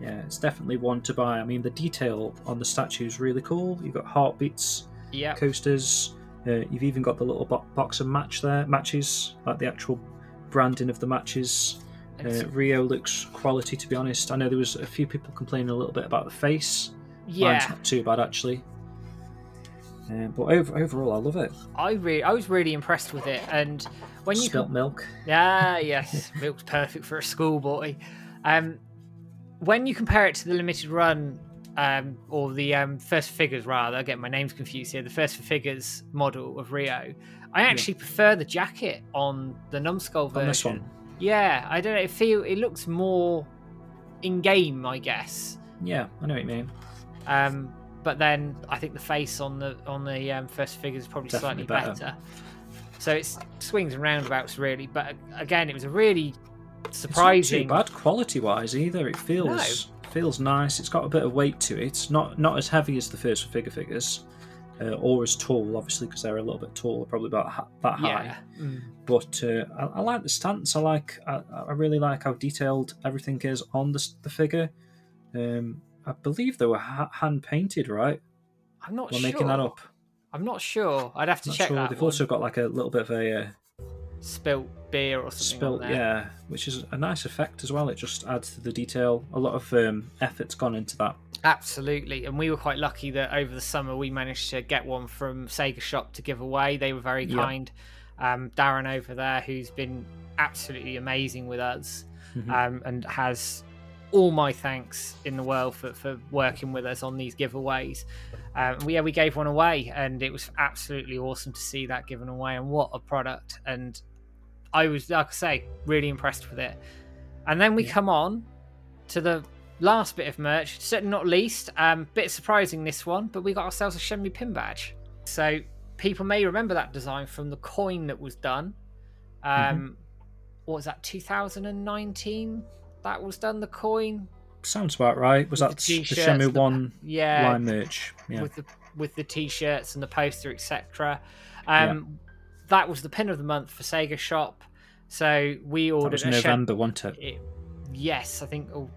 yeah, it's definitely one to buy. I mean, the detail on the statue is really cool. You've got heartbeats, yeah, coasters. Uh, you've even got the little bo- box of match there, matches, like the actual branding of the matches. Uh, Ryo looks quality, to be honest. I know there was a few people complaining a little bit about the face. Mine's yeah. not too bad actually. Uh, but over, overall, I love it. I really, I was really impressed with it, and when you Spilt com- milk. yeah, yes, milk's perfect for a schoolboy. Um, when you compare it to the limited run, um, or the um, first figures rather, get my names confused here. The first figures model of Ryo, I actually prefer the jacket on the Numskull version. On this one, Yeah, I don't know. It feel it looks more in game, I guess. yeah, I know what you mean. Um, but then I think the face on the on the um, first figure is probably Definitely slightly better. better. So it's swings and roundabouts really. But again, it was a really It's surprising. not too bad quality wise either. It feels feels nice. It's got a bit of weight to it. Not not as heavy as the first figure figures, uh, or as tall, obviously, because they're a little bit taller, probably about ha- that high. Yeah. Mm. But uh, I, I like the stance. I like. I, I really like how detailed everything is on the the figure. Um, I believe they were ha- hand painted, right? I'm not We're sure. making that up. I'm not sure. I'd have to check sure. that. They've one. also got like a little bit of a uh, spilt beer or something. spilt, yeah, which is a nice effect as well. It just adds to the detail. A lot of um, effort's gone into that. Absolutely, and we were quite lucky that over the summer we managed to get one from Sega Shop to give away. They were very Yeah. kind. Um, Darren over there, who's been absolutely amazing with us, Mhm. um, and has all my thanks in the world for, for working with us on these giveaways. Um, we, yeah, we gave one away, and it was absolutely awesome to see that given away. And what a product! And I was, like I say, really impressed with it. And then we Yeah. come on to the last bit of merch, certainly not least. Um, bit surprising this one, but we got ourselves a Shenmue pin badge. So people may remember that design from the coin that was done. Um, What was that? 2019. That was done. The coin. Sounds about right. Was that the the Shenmue the- One Yeah, line merch? Yeah. with the with the t-shirts and the poster, etc. Um, That was the pin of the month for Sega Shop. So we That ordered was a Shen- November, wasn't it? it- yes, I think. Oh,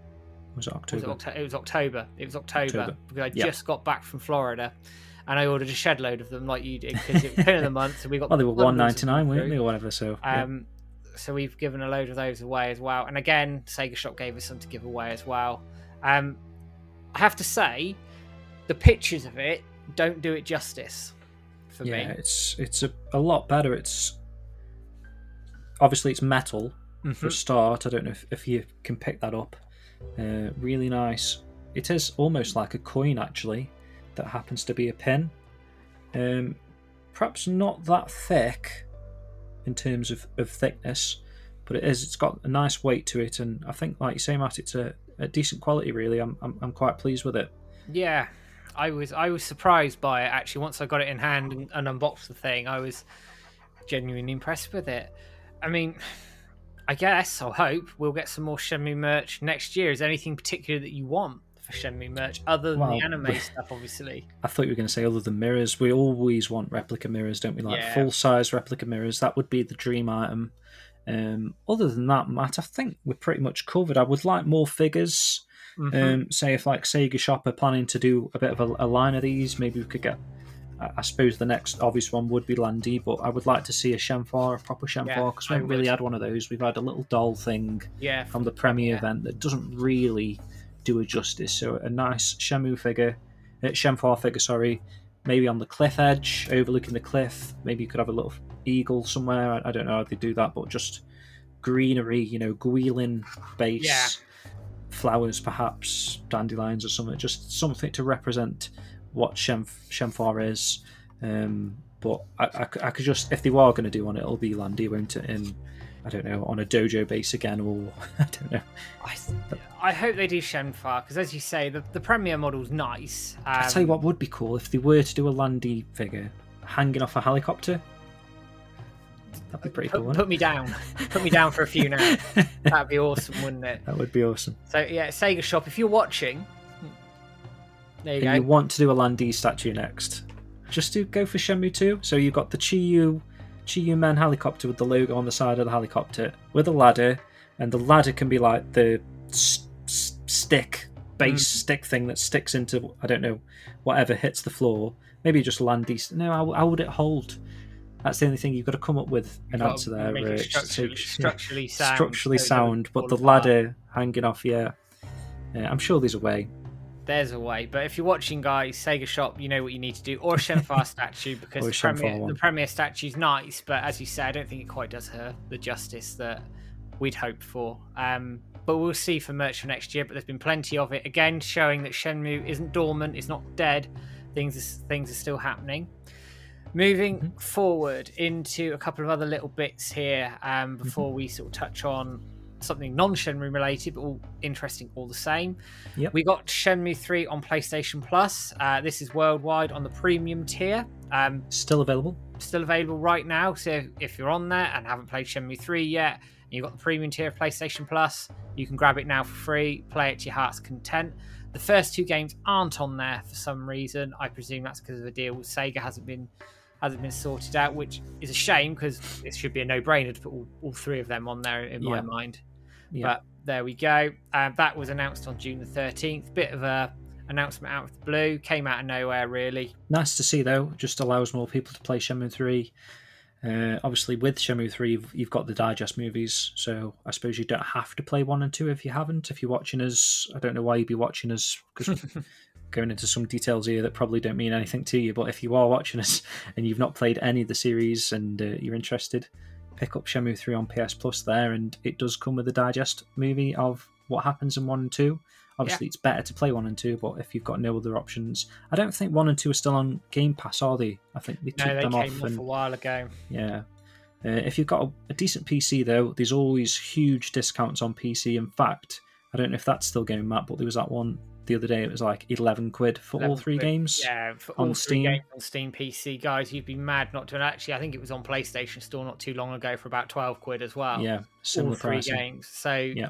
Was it was October? it, Octo- it was October. It was October, October. because I Yeah. just got back from Florida, and I ordered a shed load of them like you did because it was pin of the month. So we got Well, they were one ninety nine, weren't they, or whatever? So yeah. Um, so we've given a load of those away as well. And again, Sega Shop gave us some to give away as well. Um, I have to say, the pictures of it don't do it justice for yeah, me. it's it's a, a lot better. It's obviously it's metal for a start. I don't know if, if you can pick that up. Uh, really nice. It is almost like a coin actually, that happens to be a pin. Um, perhaps not that thick in terms of, of thickness, but it is. It's got a nice weight to it, and I think, like you say, Matt, it's a, a decent quality. Really, I'm, I'm I'm quite pleased with it. Yeah, I was I was surprised by it actually. Once I got it in hand and, and unboxed the thing, I was genuinely impressed with it. I mean, I guess I hope we'll get some more Shenmue merch next year. Is there anything particular that you want for Shenmue merch other than Well, the anime we- stuff? Obviously, I thought you were going to say other than mirrors. We always want replica mirrors, don't we? Like Yeah. full size replica mirrors. That would be the dream item. Um, other than that, Matt, I think we're pretty much covered. I would like more figures. Mhm. Um, say if like Sega Shop are planning to do a bit of a, a line of these, maybe we could get. I I suppose the next obvious one would be Landy, but I would like to see a Shenhua, a proper Yeah, Shenhua, because we haven't really had one of those. We've had a little doll thing yeah, from the premiere Yeah. event that doesn't really do it justice. So a nice Shamu figure, uh, figure, sorry, maybe on the cliff edge, overlooking the cliff. Maybe you could have a little eagle somewhere. I, I don't know how they do that, but just greenery, you know, Guilin base, Yeah. Flowers, perhaps dandelions or something. Just something to represent what Shenf- Shenhua is. Um, but I could just, if they were going to do one, it'll be Landy, won't it? In I don't know, on a dojo base again, or I don't know. I, I hope they do Shenhua because, as you say, the, the premiere model's nice. Um, I tell you what would be cool if they were to do a Landy figure hanging off a helicopter. That'd be pretty put, cool. put me down, put me down for a few now. That'd be awesome, wouldn't it? that would be awesome. So yeah, Sega Shop. If you're watching, there you And go. you want to do a Landy statue next, just do go for Shenmue 2. So you've got the Chiyu Chiyu Men helicopter with the logo on the side of the helicopter with a ladder, and the ladder can be like the s- s- stick base Mm. stick thing that sticks into I don't know whatever hits the floor. Maybe just Landy. No, how, how would it hold? That's the only thing you've got to come up with an Gotta answer there. Rich. Structurally, yeah structurally sound. structurally so sound, but the ladder hanging off, yeah. Yeah, I'm sure there's a way. There's a way, but if you're watching, guys, Sega Shop, you know what you need to do, or a Shenhua statue because the premier, the premier statue's nice, but as you say, I don't think it quite does her the justice that we'd hoped for. Um, but we'll see for merch for next year. But there's been plenty of it again, showing that Shenmue isn't dormant, it's not dead. Things things are still happening. Moving Mm-hmm. forward into a couple of other little bits here um, Mm-hmm. before we sort of touch on something non-Shenmue related, but all interesting all the same. Yep. We got Shenmue 3 on PlayStation Plus. Uh, this is worldwide on the premium tier. Um, Still available. still available right now. So if you're on there and haven't played Shenmue 3 yet, and you've got the premium tier of PlayStation Plus, you can grab it now for free, play it to your heart's content. The first two games aren't on there for some reason. I presume that's because of a deal with Sega hasn't been hasn't been sorted out, which is a shame because it should be a no-brainer to put all, all three of them on there in my mind. Yeah. But there we go. Um, that was announced on June the 13th. Bit of a announcement out of the blue. Came out of nowhere, really. Nice to see though. Just allows more people to play Shenmue three. Uh, obviously, with Shenmue three, you've, you've got the digest movies, so I suppose you don't have to play one and two if you haven't. If you're watching us, I don't know why you'd be watching us because going into some details here that probably don't mean anything to you. But if you are watching us and you've not played any of the series and uh, you're interested, pick up Shenmue three on PS Plus there, and it does come with a digest movie of what happens in one and two. Obviously, it's better to play one and two, but if you've got no other options, I don't think one and two are still on Game Pass, are they? I think they took No, they them came off. off and a while ago. yeah. Uh, if you've got a, a decent PC, though, there's always huge discounts on PC. In fact, I don't know if that's still going, Matt, but there was that one the other day. It was like 11 quid for all three quid. games. Yeah, for on all three Steam. games on Steam PC, guys, you'd be mad not to. And actually, I think it was on PlayStation Store not too long ago for about twelve quid as well. Yeah, all three pricing. games. So Yeah.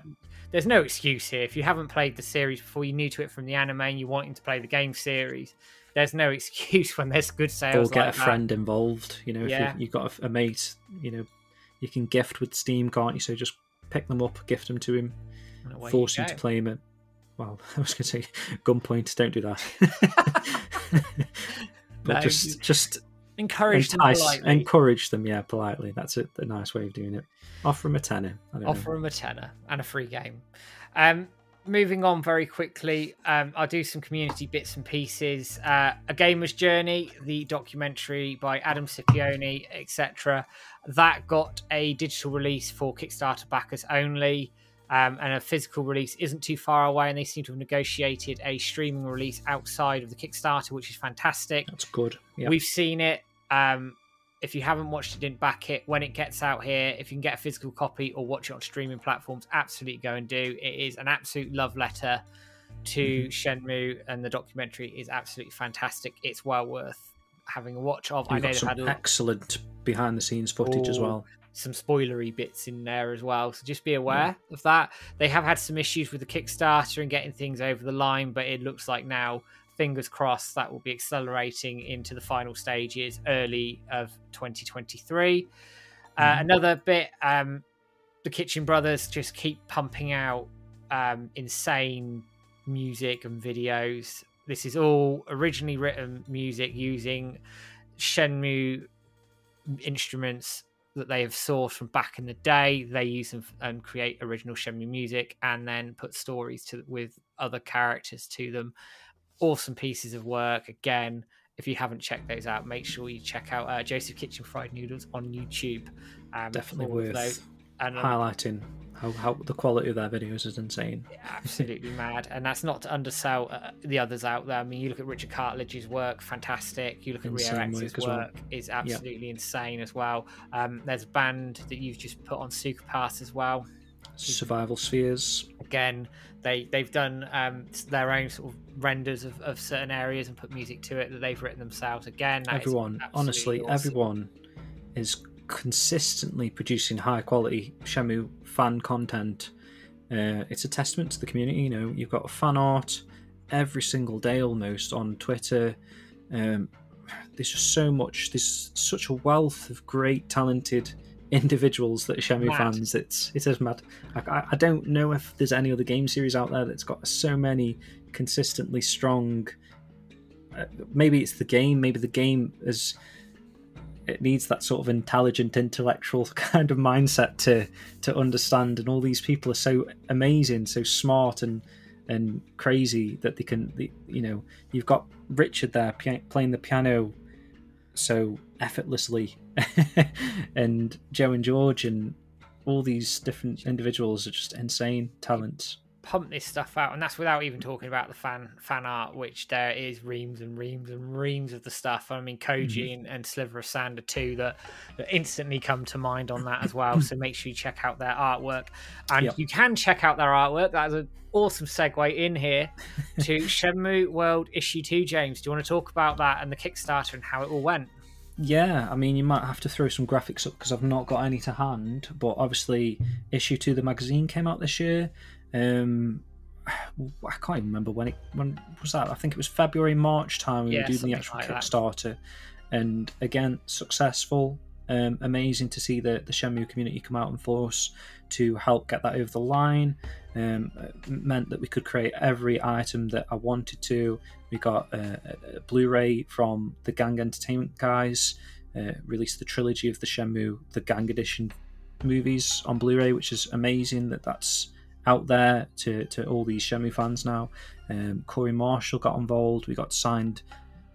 there's no excuse here. If you haven't played the series before, you're new to it from the anime, and you're wanting to play the game series. There's no excuse when there's good sales. Or get like a that. friend involved. You know, if Yeah. you've, you've got a, a mate, you know, you can gift with Steam, can't you? So just pick them up, gift them to him, force him to play him at. Well, I was going to say gunpoint. Don't do that. but No, just, just Encourage them politely. encourage them. Yeah, politely. That's a, a nice way of doing it. Offer them a tenner. Offer them a tenner and a free game. Um, moving on very quickly, um, I'll do some community bits and pieces. Uh, a Gamer's Journey, the documentary by Adam Scipione, etc. That got a digital release for Kickstarter backers only. Um, and a physical release isn't too far away, and they seem to have negotiated a streaming release outside of the Kickstarter, which is fantastic. That's good. Yeah. We've seen it. Um, if you haven't watched it, didn't back it. When it gets out here, if you can get a physical copy or watch it on streaming platforms, absolutely go and do. It is an absolute love letter to Shenmue and the documentary is absolutely fantastic. It's well worth having a watch of. You've I know got they've some had excellent behind the scenes footage as Oh, well. Some spoilery bits in there as well. So just be aware of that. They have had some issues with the Kickstarter and getting things over the line, but it looks like now, fingers crossed, that will be accelerating into the final stages early of 2023. Uh, Mhm. another bit, um, the Kitchen Brothers just keep pumping out um, insane music and videos. This is all originally written music using Shenmue instruments that they have sourced from back in the day. They use them and create original Shenmue music, and then put stories to with other characters to them. Awesome pieces of work. Again, if you haven't checked those out, make sure you check out uh, Joseph Kitchen Fried Noodles on YouTube. Um, Definitely worth those. And highlighting how, how the quality of their videos is insane. absolutely mad. And that's not to undersell uh, the others out there. I mean, you look at Richard Cartledge's work, fantastic. You look at Rio X's work well. is absolutely insane as well. Um, there's a band that you've just put on Suka Pass as well. Survival spheres. Again, they they've done um, their own sort of renders of, of certain areas and put music to it that they've written themselves. Again, everyone, honestly, awesome. everyone is consistently producing high quality Shenmue fan content. Uh, it's a testament to the community. You know, you've got fan art every single day almost on Twitter. Um, there's just so much. There's such a wealth of great, talented individuals that are Shenmue Mad. fans. It's it is mad. I, I- don't know if there's any other game series out there that's got so many consistently strong. Uh, maybe it's the game. Maybe the game is it needs that sort of intelligent intellectual kind of mindset to to understand. And all these people are so amazing so smart and and crazy that they can they, you know you've got richard there playing the piano so effortlessly. And joe and george and all these different individuals are just insane talents pump this stuff out, and that's without even talking about the fan fan art, which there is reams and reams and reams of the stuff. I mean, Koji Mm-hmm. and, and Sliver of Sand are two that, that instantly come to mind on that as well. so make sure you check out their artwork, and Yep. you can check out their artwork. That is an awesome segue in here to Shenmue World Issue Two. James, do you want to talk about that and the Kickstarter and how it all went? Yeah, I mean, you might have to throw some graphics up because I've not got any to hand. But obviously, issue two of the magazine came out this year. Um, I can't even remember when it when was that. I think it was February, March time we Yeah, were doing the actual like that. Kickstarter, and again, successful. Um, amazing to see the the Shenmue community come out in force to help get that over the line. Um, meant that we could create every item that I wanted to. We got a Blu-ray from the Gang Entertainment guys. Uh, released the trilogy of the Shenmue, the Gang Edition movies on Blu-ray, which is amazing that that's out there to, to all these Shenmue fans now. Um, Corey Marshall got involved. We got signed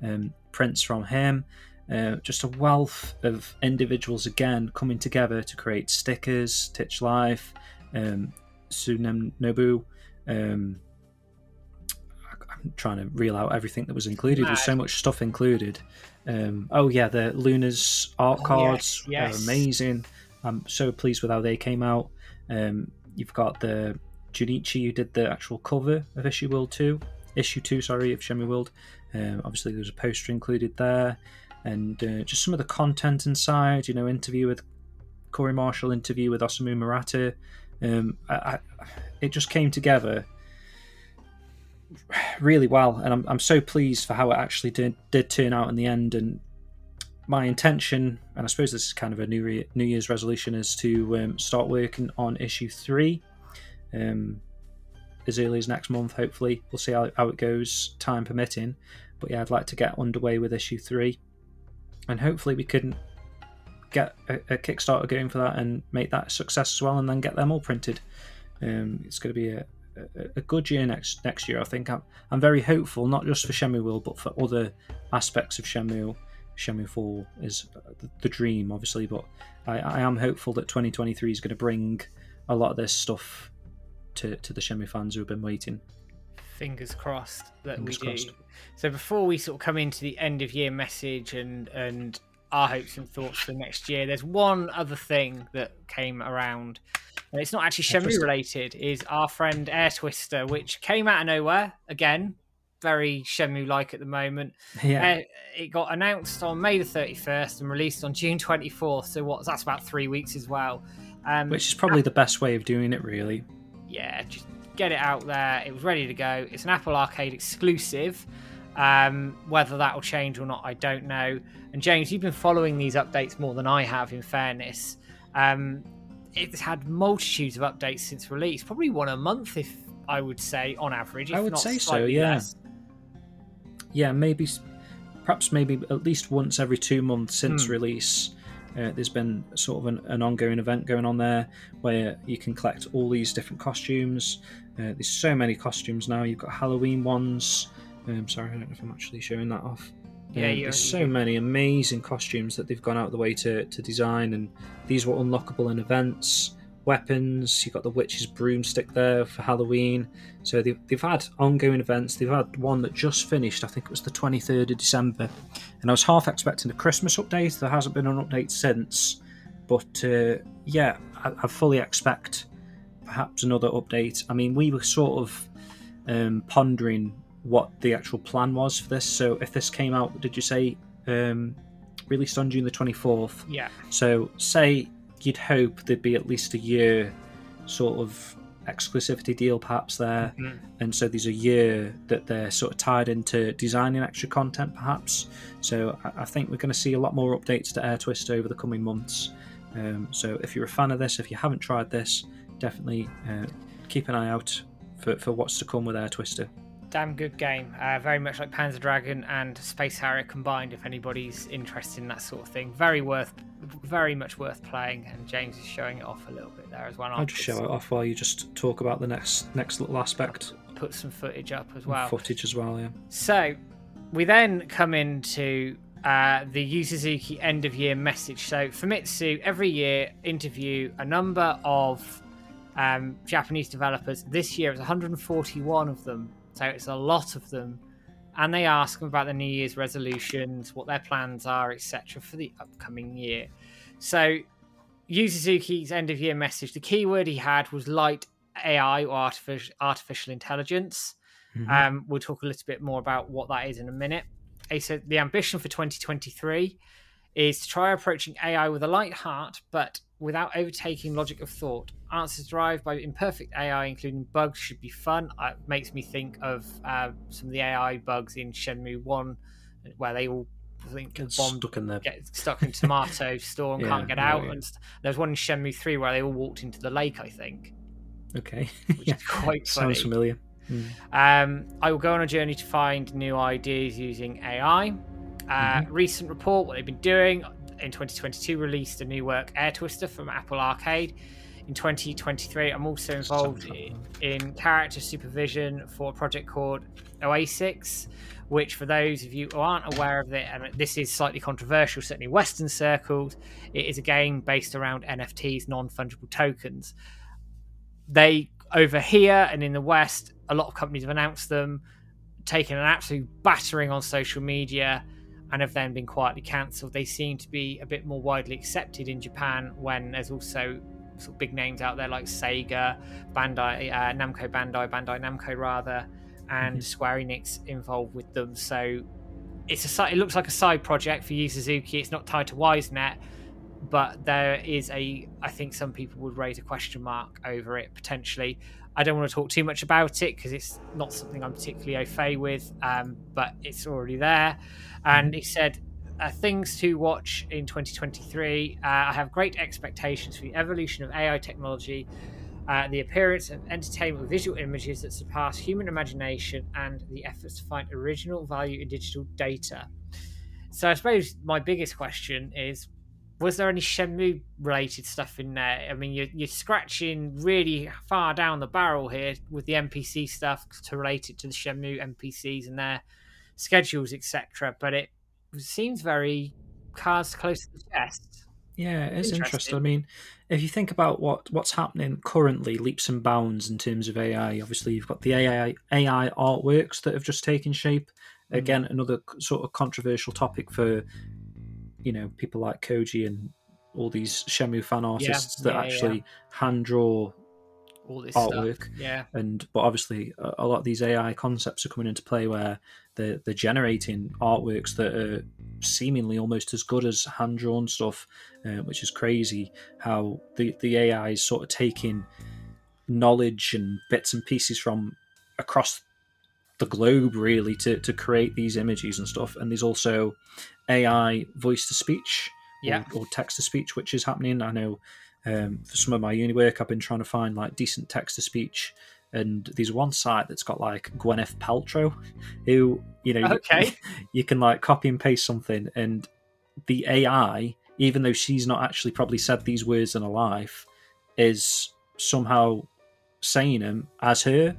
um, prints from him. Uh, just a wealth of individuals again coming together to create stickers, Titch Life, um, Sunem Nobu. Um, I'm trying to reel out everything that was included. There's so much stuff included. Um, oh yeah, the Luna's art Oh, cards yes, yes. are amazing. I'm so pleased with how they came out. Um, you've got the Junichi who did the actual cover of Issue World Two, Issue Two, sorry, of Shenmue World. Um, obviously, there's a poster included there, and uh, just some of the content inside. You know, interview with Corey Marshall, interview with Osamu Murata. Um, I, I, it just came together really well, and I'm, I'm so pleased for how it actually did, did turn out in the end. And my intention, and I suppose this is kind of a New, Re- New Year's resolution, is to um, start working on issue three um, as early as next month. Hopefully, we'll see how, how it goes, time permitting. But yeah, I'd like to get underway with issue three, and hopefully we can get a, a Kickstarter going for that and make that a success as well, and then get them all printed. Um, it's going to be a, a, a good year next next year. I think I'm I'm very hopeful, not just for Shenmue World, but for other aspects of Shenmue. Shenmue 4 is the, dream, obviously, but I, I am hopeful that 2023 is going to bring a lot of this stuff to, to the Shenmue fans who have been waiting. fingers crossed that Fingers we crossed. do. So before we sort of come into the end of year message and and our hopes and thoughts for next year, there's one other thing that came around and it's not actually Shenmue related, is our friend Air Twister, which came out of nowhere again, very Shenmue like at the moment. Yeah. Uh, it got announced on May the 31st and released on June 24th. So what? That's about three weeks as well. Um, Which is probably the best way of doing it, really. yeah, just get it out there. It was ready to go. It's an Apple Arcade exclusive. Um, whether that will change or not, I don't know. And James, you've been following these updates more than I have. In fairness, um, it's had multitudes of updates since release, probably one a month, if I would say on average. I would say so, yeah. less. Yeah, maybe, perhaps maybe at least once every two months since Hmm. release, uh, there's been sort of an, an ongoing event going on there where you can collect all these different costumes. Uh, there's so many costumes now. You've got Halloween ones. Um, sorry, I don't know if I'm actually showing that off. Yeah, Um, there's so many amazing costumes that they've gone out of the way to, to design, and these were unlockable in events. Weapons, you've got the witch's broomstick there for Halloween. So they've, they've had ongoing events. They've had one that just finished, I think it was the 23rd of December. And I was half expecting a Christmas update. There hasn't been an update since. But uh, yeah, I, I fully expect perhaps another update. I mean, we were sort of um, pondering what the actual plan was for this. So if this came out, did you say um, released on June the 24th? Yeah, So, say you'd hope there'd be at least a year sort of exclusivity deal, perhaps there, Mhm. and so there's a year that they're sort of tied into designing extra content, perhaps. So, I- I think we're going to see a lot more updates to Air Twist over the coming months. Um, so, if you're a fan of this, if you haven't tried this, definitely uh, keep an eye out for, for what's to come with Air Twister. Damn good game. Uh, very much like Panzer Dragoon and Space Harrier combined. If anybody's interested in that sort of thing, very worth, very much worth playing. And James is showing it off a little bit there as well. I'll just show it off while you just talk about the next next little aspect, Put some footage up as well. footage as well. Yeah. So we then come into uh, the Yu Suzuki end of year message. So Famitsu every year interview a number of um, Japanese developers. This year it's 141 of them, so it's a lot of them. And they ask them about the New Year's resolutions, what their plans are, etc., for the upcoming year. So, Yu Suzuki's end of year message, the key word he had was light AI or artificial, artificial intelligence. Mhm. Um, we'll talk a little bit more about what that is in a minute. He said the ambition for 2023 is to try approaching AI with a light heart, but without overtaking logic of thought. Answers derived by imperfect AI, including bugs, should be fun. Uh, It makes me think of uh, some of the AI bugs in Shenmue 1, where they all I think Get bomb stuck in there. get stuck in tomato store and Yeah, can't get out. yeah. And st- there's one in Shenmue 3 where they all walked into the lake, I think, Okay. which is quite funny. Sounds familiar. Mm. Um, I will go on a journey to find new ideas using AI. Uh, Recent report, what they've been doing in 2022, released a new work, Air Twister from Apple Arcade. In 2023, I'm also involved i- in character supervision for a project called Oasis, which, for those of you who aren't aware of it, and this is slightly controversial, certainly Western circles, it is a game based around NFTs, non fungible tokens. They, over here and in the West, a lot of companies have announced them, taken an absolute battering on social media, and have then been quietly cancelled. They seem to be a bit more widely accepted in Japan when there's also sort of big names out there like Sega, Bandai, uh, Namco Bandai, Bandai Namco rather, and Mhm. Square Enix involved with them. So it's a it looks like a side project for Yu Suzuki. It's not tied to YSNet, but there is a I think some people would raise a question mark over it potentially. I don't want to talk too much about it because it's not something I'm particularly au fait with, um, but it's already there. And he said, uh, things to watch in 2023. Uh, I have great expectations for the evolution of AI technology, uh, the appearance of entertainment with visual images that surpass human imagination, and the efforts to find original value in digital data. So I suppose my biggest question is was there any Shenmue related stuff in there? I mean, you're, you're scratching really far down the barrel here with the NPC stuff to relate it to the Shenmue NPCs and their schedules, etc. But it seems very cards close to the chest. Yeah, it's Interesting. interesting. I mean, if you think about what what's happening currently, leaps and bounds in terms of AI. Obviously, you've got the AI AI artworks that have just taken shape. Mm. Again, another sort of controversial topic for you know people like Koji and all these Shenmue fan artists Yeah, that yeah, actually yeah. hand draw All this artwork. stuff. Yeah. and but obviously a, a lot of these AI concepts are coming into play where they're, they're generating artworks that are seemingly almost as good as hand drawn stuff, uh, which is crazy. How the the AI is sort of taking knowledge and bits and pieces from across the globe really to to create these images and stuff. And there's also AI voice to speech Yeah. or, or text to speech, which is happening. I know um, for some of my uni work, I've been trying to find like decent text to speech, and there's one site that's got like Gwyneth Paltrow, who you know, you- Okay. you, can like copy and paste something, and the AI, even though she's not actually probably said these words in her life, is somehow saying them as her.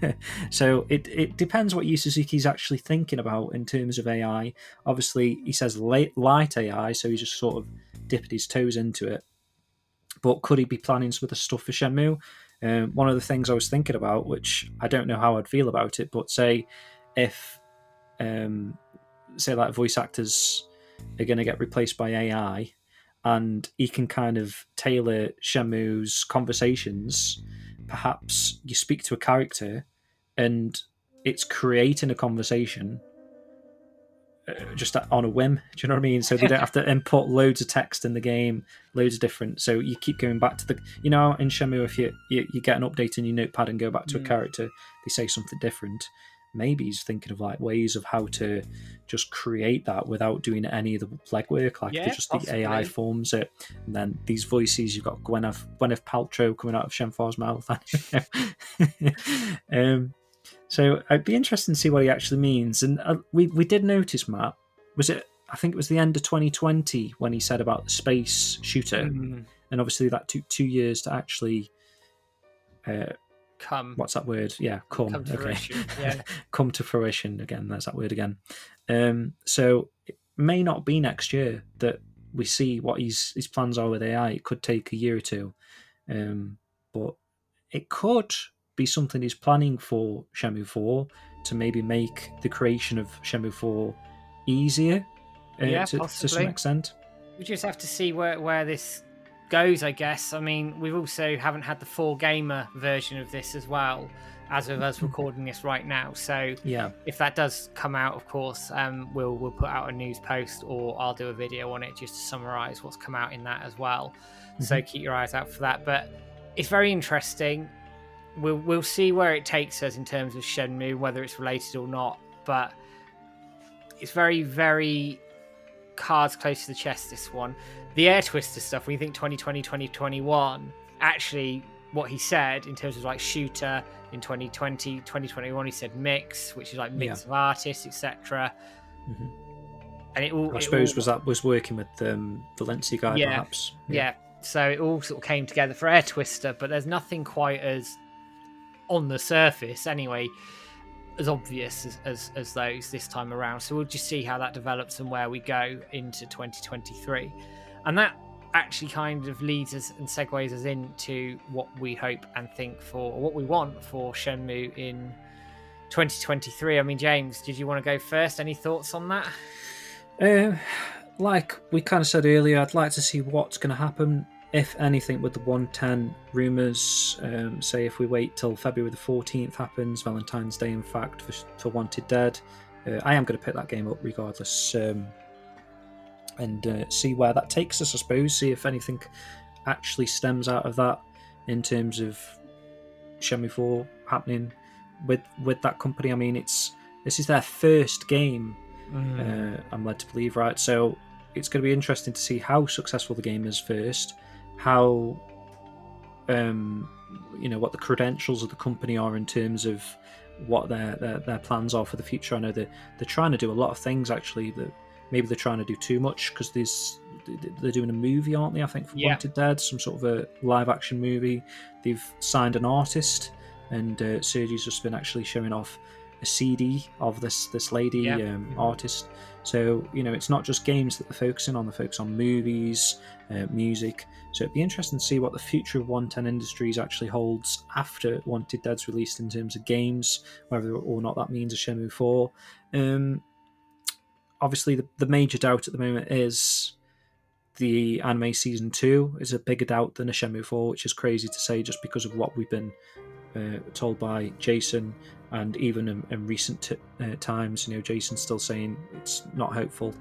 so it, it depends what Yu Suzuki's actually thinking about in terms of AI. Obviously, he says light, light AI, so he's just sort of dipped his toes into it. But could he be planning some of the stuff for Shenmue? Um, one of the things I was thinking about, which I don't know how I'd feel about it, but say if, um, say like voice actors are going to get replaced by AI, and he can kind of tailor Shenmue's conversations. Perhaps you speak to a character, and it's creating a conversation uh, just on a whim. Do you know what I mean? So they don't have to input loads of text in the game, loads of different. So you keep going back to the, you know, in Shenmue, if you you, you get an update in your notepad and go back to Mm. a character, they say something different. Maybe he's thinking of like ways of how to just create that without doing any of the legwork. Like Yeah, just the AI forms it, and then these voices. You've got Gwyneth Gwyneth Paltrow coming out of Shenhua's mouth. um, so it'd be interesting to see what he actually means. And uh, we we did notice, Matt. Was it? I think it was the end of 2020 when he said about the space shooter, Mm, and obviously that took two years to actually. Uh, come. what's that word? Yeah, come. Come to okay. fruition, yeah. come to fruition again. There's that word again. Um, so it may not be next year that we see what his his plans are with AI. It could take a year or two, um, but it could be something he's planning for Shenmue Four to maybe make the creation of Shenmue Four easier. Uh, Yeah, to, to some extent. We just have to see where, where this goes, I guess. I mean, we've also haven't had the four gamer version of this as well, as of us recording this right now. So Yeah, if that does come out, of course, um, we'll we'll put out a news post or I'll do a video on it just to summarise what's come out in that as well. So keep your eyes out for that. But it's very interesting. We'll we'll see where it takes us in terms of Shenmue, whether it's related or not. But it's very very cards close to the chest. This one, the Air Twister stuff. When you think 2020, 2021, actually. What he said in terms of like shooter in 2020, 2021, he said mix, which is like mix of artists, etc. Mhm. And it all, I it suppose all- was that was working with um, Valensia guy, Yeah, perhaps. yeah. So it all sort of came together for Air Twister, but there's nothing quite as on the surface, anyway, as obvious as, as, as those this time around. So we'll just see how that develops and where we go into 2023. And that actually kind of leads us and segues us into what we hope and think for, or what we want for Shenmue in 2023. I mean, James, did you want to go first? Any thoughts on that? Uh, like we kind of said earlier, I'd like to see what's going to happen, if anything, with the 110 rumours. Um, say if we wait till February the 14th happens, Valentine's Day, in fact, for, for Wanted Dead. Uh, I am going to pick that game up regardless um, and uh, see where that takes us, I suppose. See if anything actually stems out of that in terms of Shenmue 4 happening with with that company. I mean, it's this is their first game uh, I'm led to believe, right? So it's going to be interesting to see how successful the game is first, how, um, you know, what the credentials of the company are in terms of what their their, their plans are for the future. I know that they're trying to do a lot of things actually that maybe they're trying to do too much because there's they're doing a movie, aren't they? I think for Yeah. Wanted Dead, some sort of a live action movie. They've signed an artist, and uh, Sergi's just been actually showing off a CD of this this lady Yeah. um, artist. So you know, it's not just games that they're focusing on; they're focus on movies, uh, music. So it'd be interesting to see what the future of 110 Industries actually holds after Wanted Dead's released in terms of games, whether or not that means a Shenmue 4. Um, obviously, the, the major doubt at the moment is the anime season two is a bigger doubt than a Shenmue four, which is crazy to say just because of what we've been uh, told by Jason and even in, in recent t- uh, times, you know, Jason's still saying it's not hopeful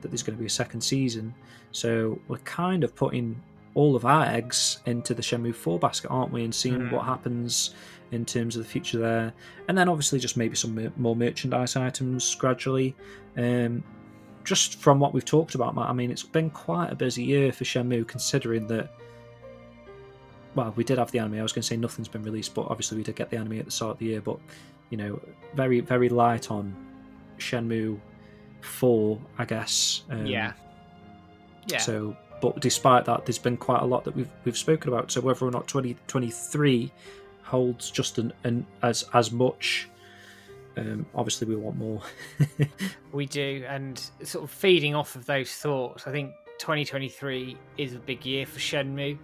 that there's going to be a second season. So we're kind of putting all of our eggs into the Shenmue 4 basket, aren't we? And seeing Mm. what happens in terms of the future there. And then obviously just maybe some more merchandise items gradually. Um, just from what we've talked about, Matt, I mean, it's been quite a busy year for Shenmue considering that. Well, we did have the anime. I was going to say nothing's been released, but obviously we did get the anime at the start of the year. But you know, very very light on Shenmue Four, I guess. Um, yeah. Yeah. so, but despite that, there's been quite a lot that we've we've spoken about. So whether or not 2023 holds just an, an as as much, um, obviously we want more. We do, and sort of feeding off of those thoughts, I think 2023 is a big year for Shenmue.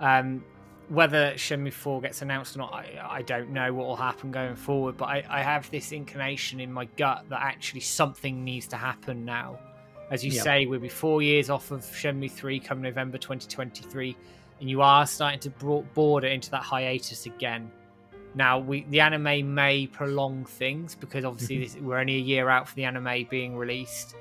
Um, whether Shenmue 4 gets announced or not, I, I don't know what will happen going forward, but I, I have this inclination in my gut that actually something needs to happen now. As you Yeah. say, we'll be four years off of Shenmue 3 come November 2023, and you are starting to bro- board into that hiatus again. Now, we the anime may prolong things because obviously mm-hmm. this, we're only a year out for the anime being released,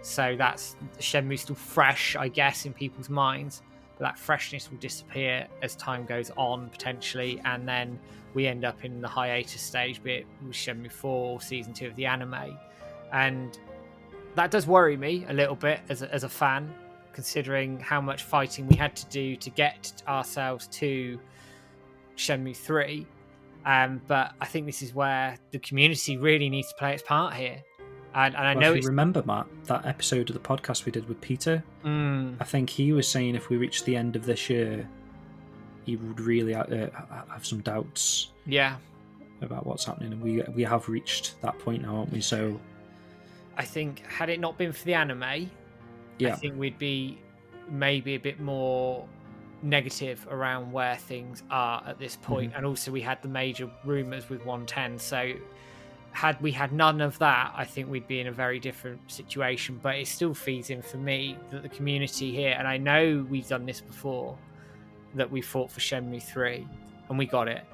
so that's Shenmue still fresh, I guess, in people's minds. That freshness will disappear as time goes on potentially, and then we end up in the hiatus stage, be it with Shenmue Four Season Two of the anime, and that does worry me a little bit as a, as a fan, considering how much fighting we had to do to get ourselves to Shenmue 3. Um, but I think this is where the community really needs to play its part here. And, and I Well, know if you remember, Matt, that episode of the podcast we did with Peter, Mm, I think he was saying if we reach the end of this year, he would really uh, have some doubts yeah, about what's happening, and we we have reached that point now, aren't we? So I think had it not been for the anime, I think we'd be maybe a bit more negative around where things are at this point. Mm-hmm. And also, we had the major rumours with 110. So, had we had none of that, I think we'd be in a very different situation. But it still feeds in for me that the community here, and I know we've done this before, that we fought for Shenmue 3 and we got it.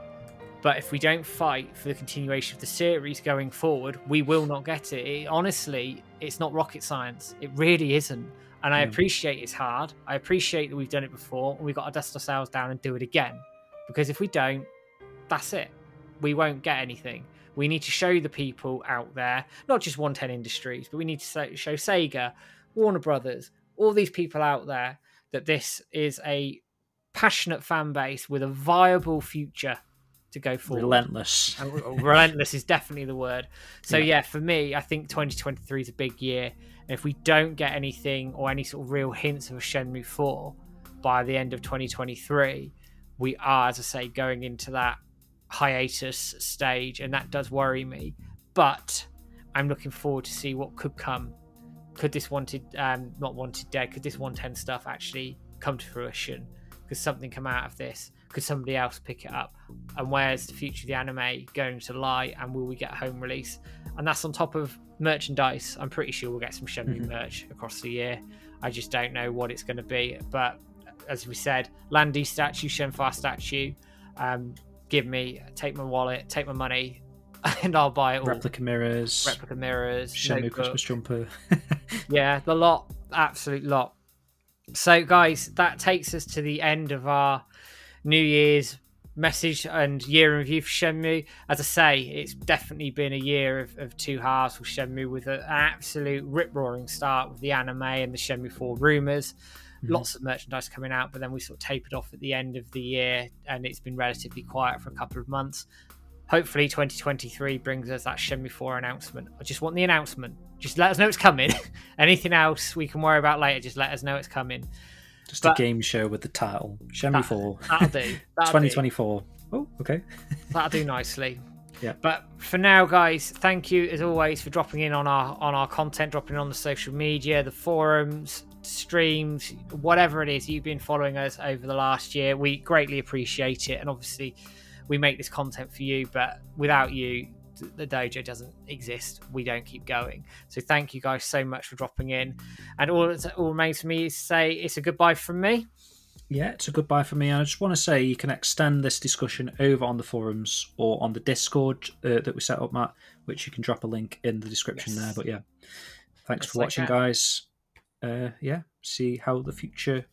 But if we don't fight for the continuation of the series going forward, we will not get it. it honestly, it's not rocket science. It really isn't. And I Yeah. appreciate it's hard. I appreciate that we've done it before and we've got to dust ourselves down and do it again. Because if we don't, that's it. We won't get anything. We need to show the people out there, not just 110 Industries, but we need to show Sega, Warner Brothers, all these people out there that this is a passionate fan base with a viable future to go forward. relentless. And oh, relentless is definitely the word. So Yeah. yeah. for me, I think 2023 is a big year. And if we don't get anything or any sort of real hints of a Shenmue 4 by the end of 2023, we are, as I say, going into that hiatus stage, and that does worry me. But I'm looking forward to see what could come. Could this wanted, um, not wanted dead? Could this 110 stuff actually come to fruition? Could something come out of this? Could somebody else pick it up? and where's the future of the anime going to lie and will we get a home release and that's on top of merchandise i'm pretty sure we'll get some Shenmue Mhm. merch across the year i just don't know what it's going to be but as we said Lan Di statue Shenhua statue um, give me take my wallet take my money and i'll buy it all Replica mirrors, replica mirrors notebook. Christmas jumper. Yeah, the lot, absolute lot. So, guys, that takes us to the end of our New Year's message and year in review for Shenmue. As I say, it's definitely been a year of, of two halves with Shenmue, with an absolute rip roaring start with the anime and the Shenmue 4 rumors. Mhm. Lots of merchandise coming out, but then we sort of tapered off at the end of the year and it's been relatively quiet for a couple of months. Hopefully, 2023 brings us that Shenmue 4 announcement. I just want the announcement. Just let us know it's coming. Anything else we can worry about later, just let us know it's coming. Just But- a game show with the title Shenmue That- 4 That'll do. That'll do. 2024. Oh, okay. That'll do nicely. Yeah. But for now, guys, thank you as always for dropping in on our on our content, dropping in on the social media, the forums, streams, whatever it is you've been following us over the last year. We greatly appreciate it, and obviously, we make this content for you. But without you, the dojo doesn't exist, we don't keep going. So thank you guys so much for dropping in. And all that all remains for me is to say it's a goodbye from me. Yeah, it's a goodbye for me. And I just want to say you can extend this discussion over on the forums or on the Discord uh, that we set up, Matt, which you can drop a link in the description yes. there. But yeah, thanks for watching, guys. Uh, yeah, see how the future.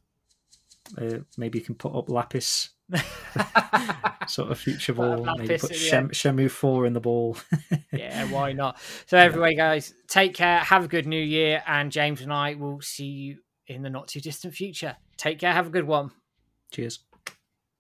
Uh, maybe you can put up Lapis sort of future ball. Maybe put Shem, Shenmue four in the ball. yeah, why not? So everyway, guys, take care. Have a good New Year, and James and I will see you in the not too distant future. Take care. Have a good one. Cheers.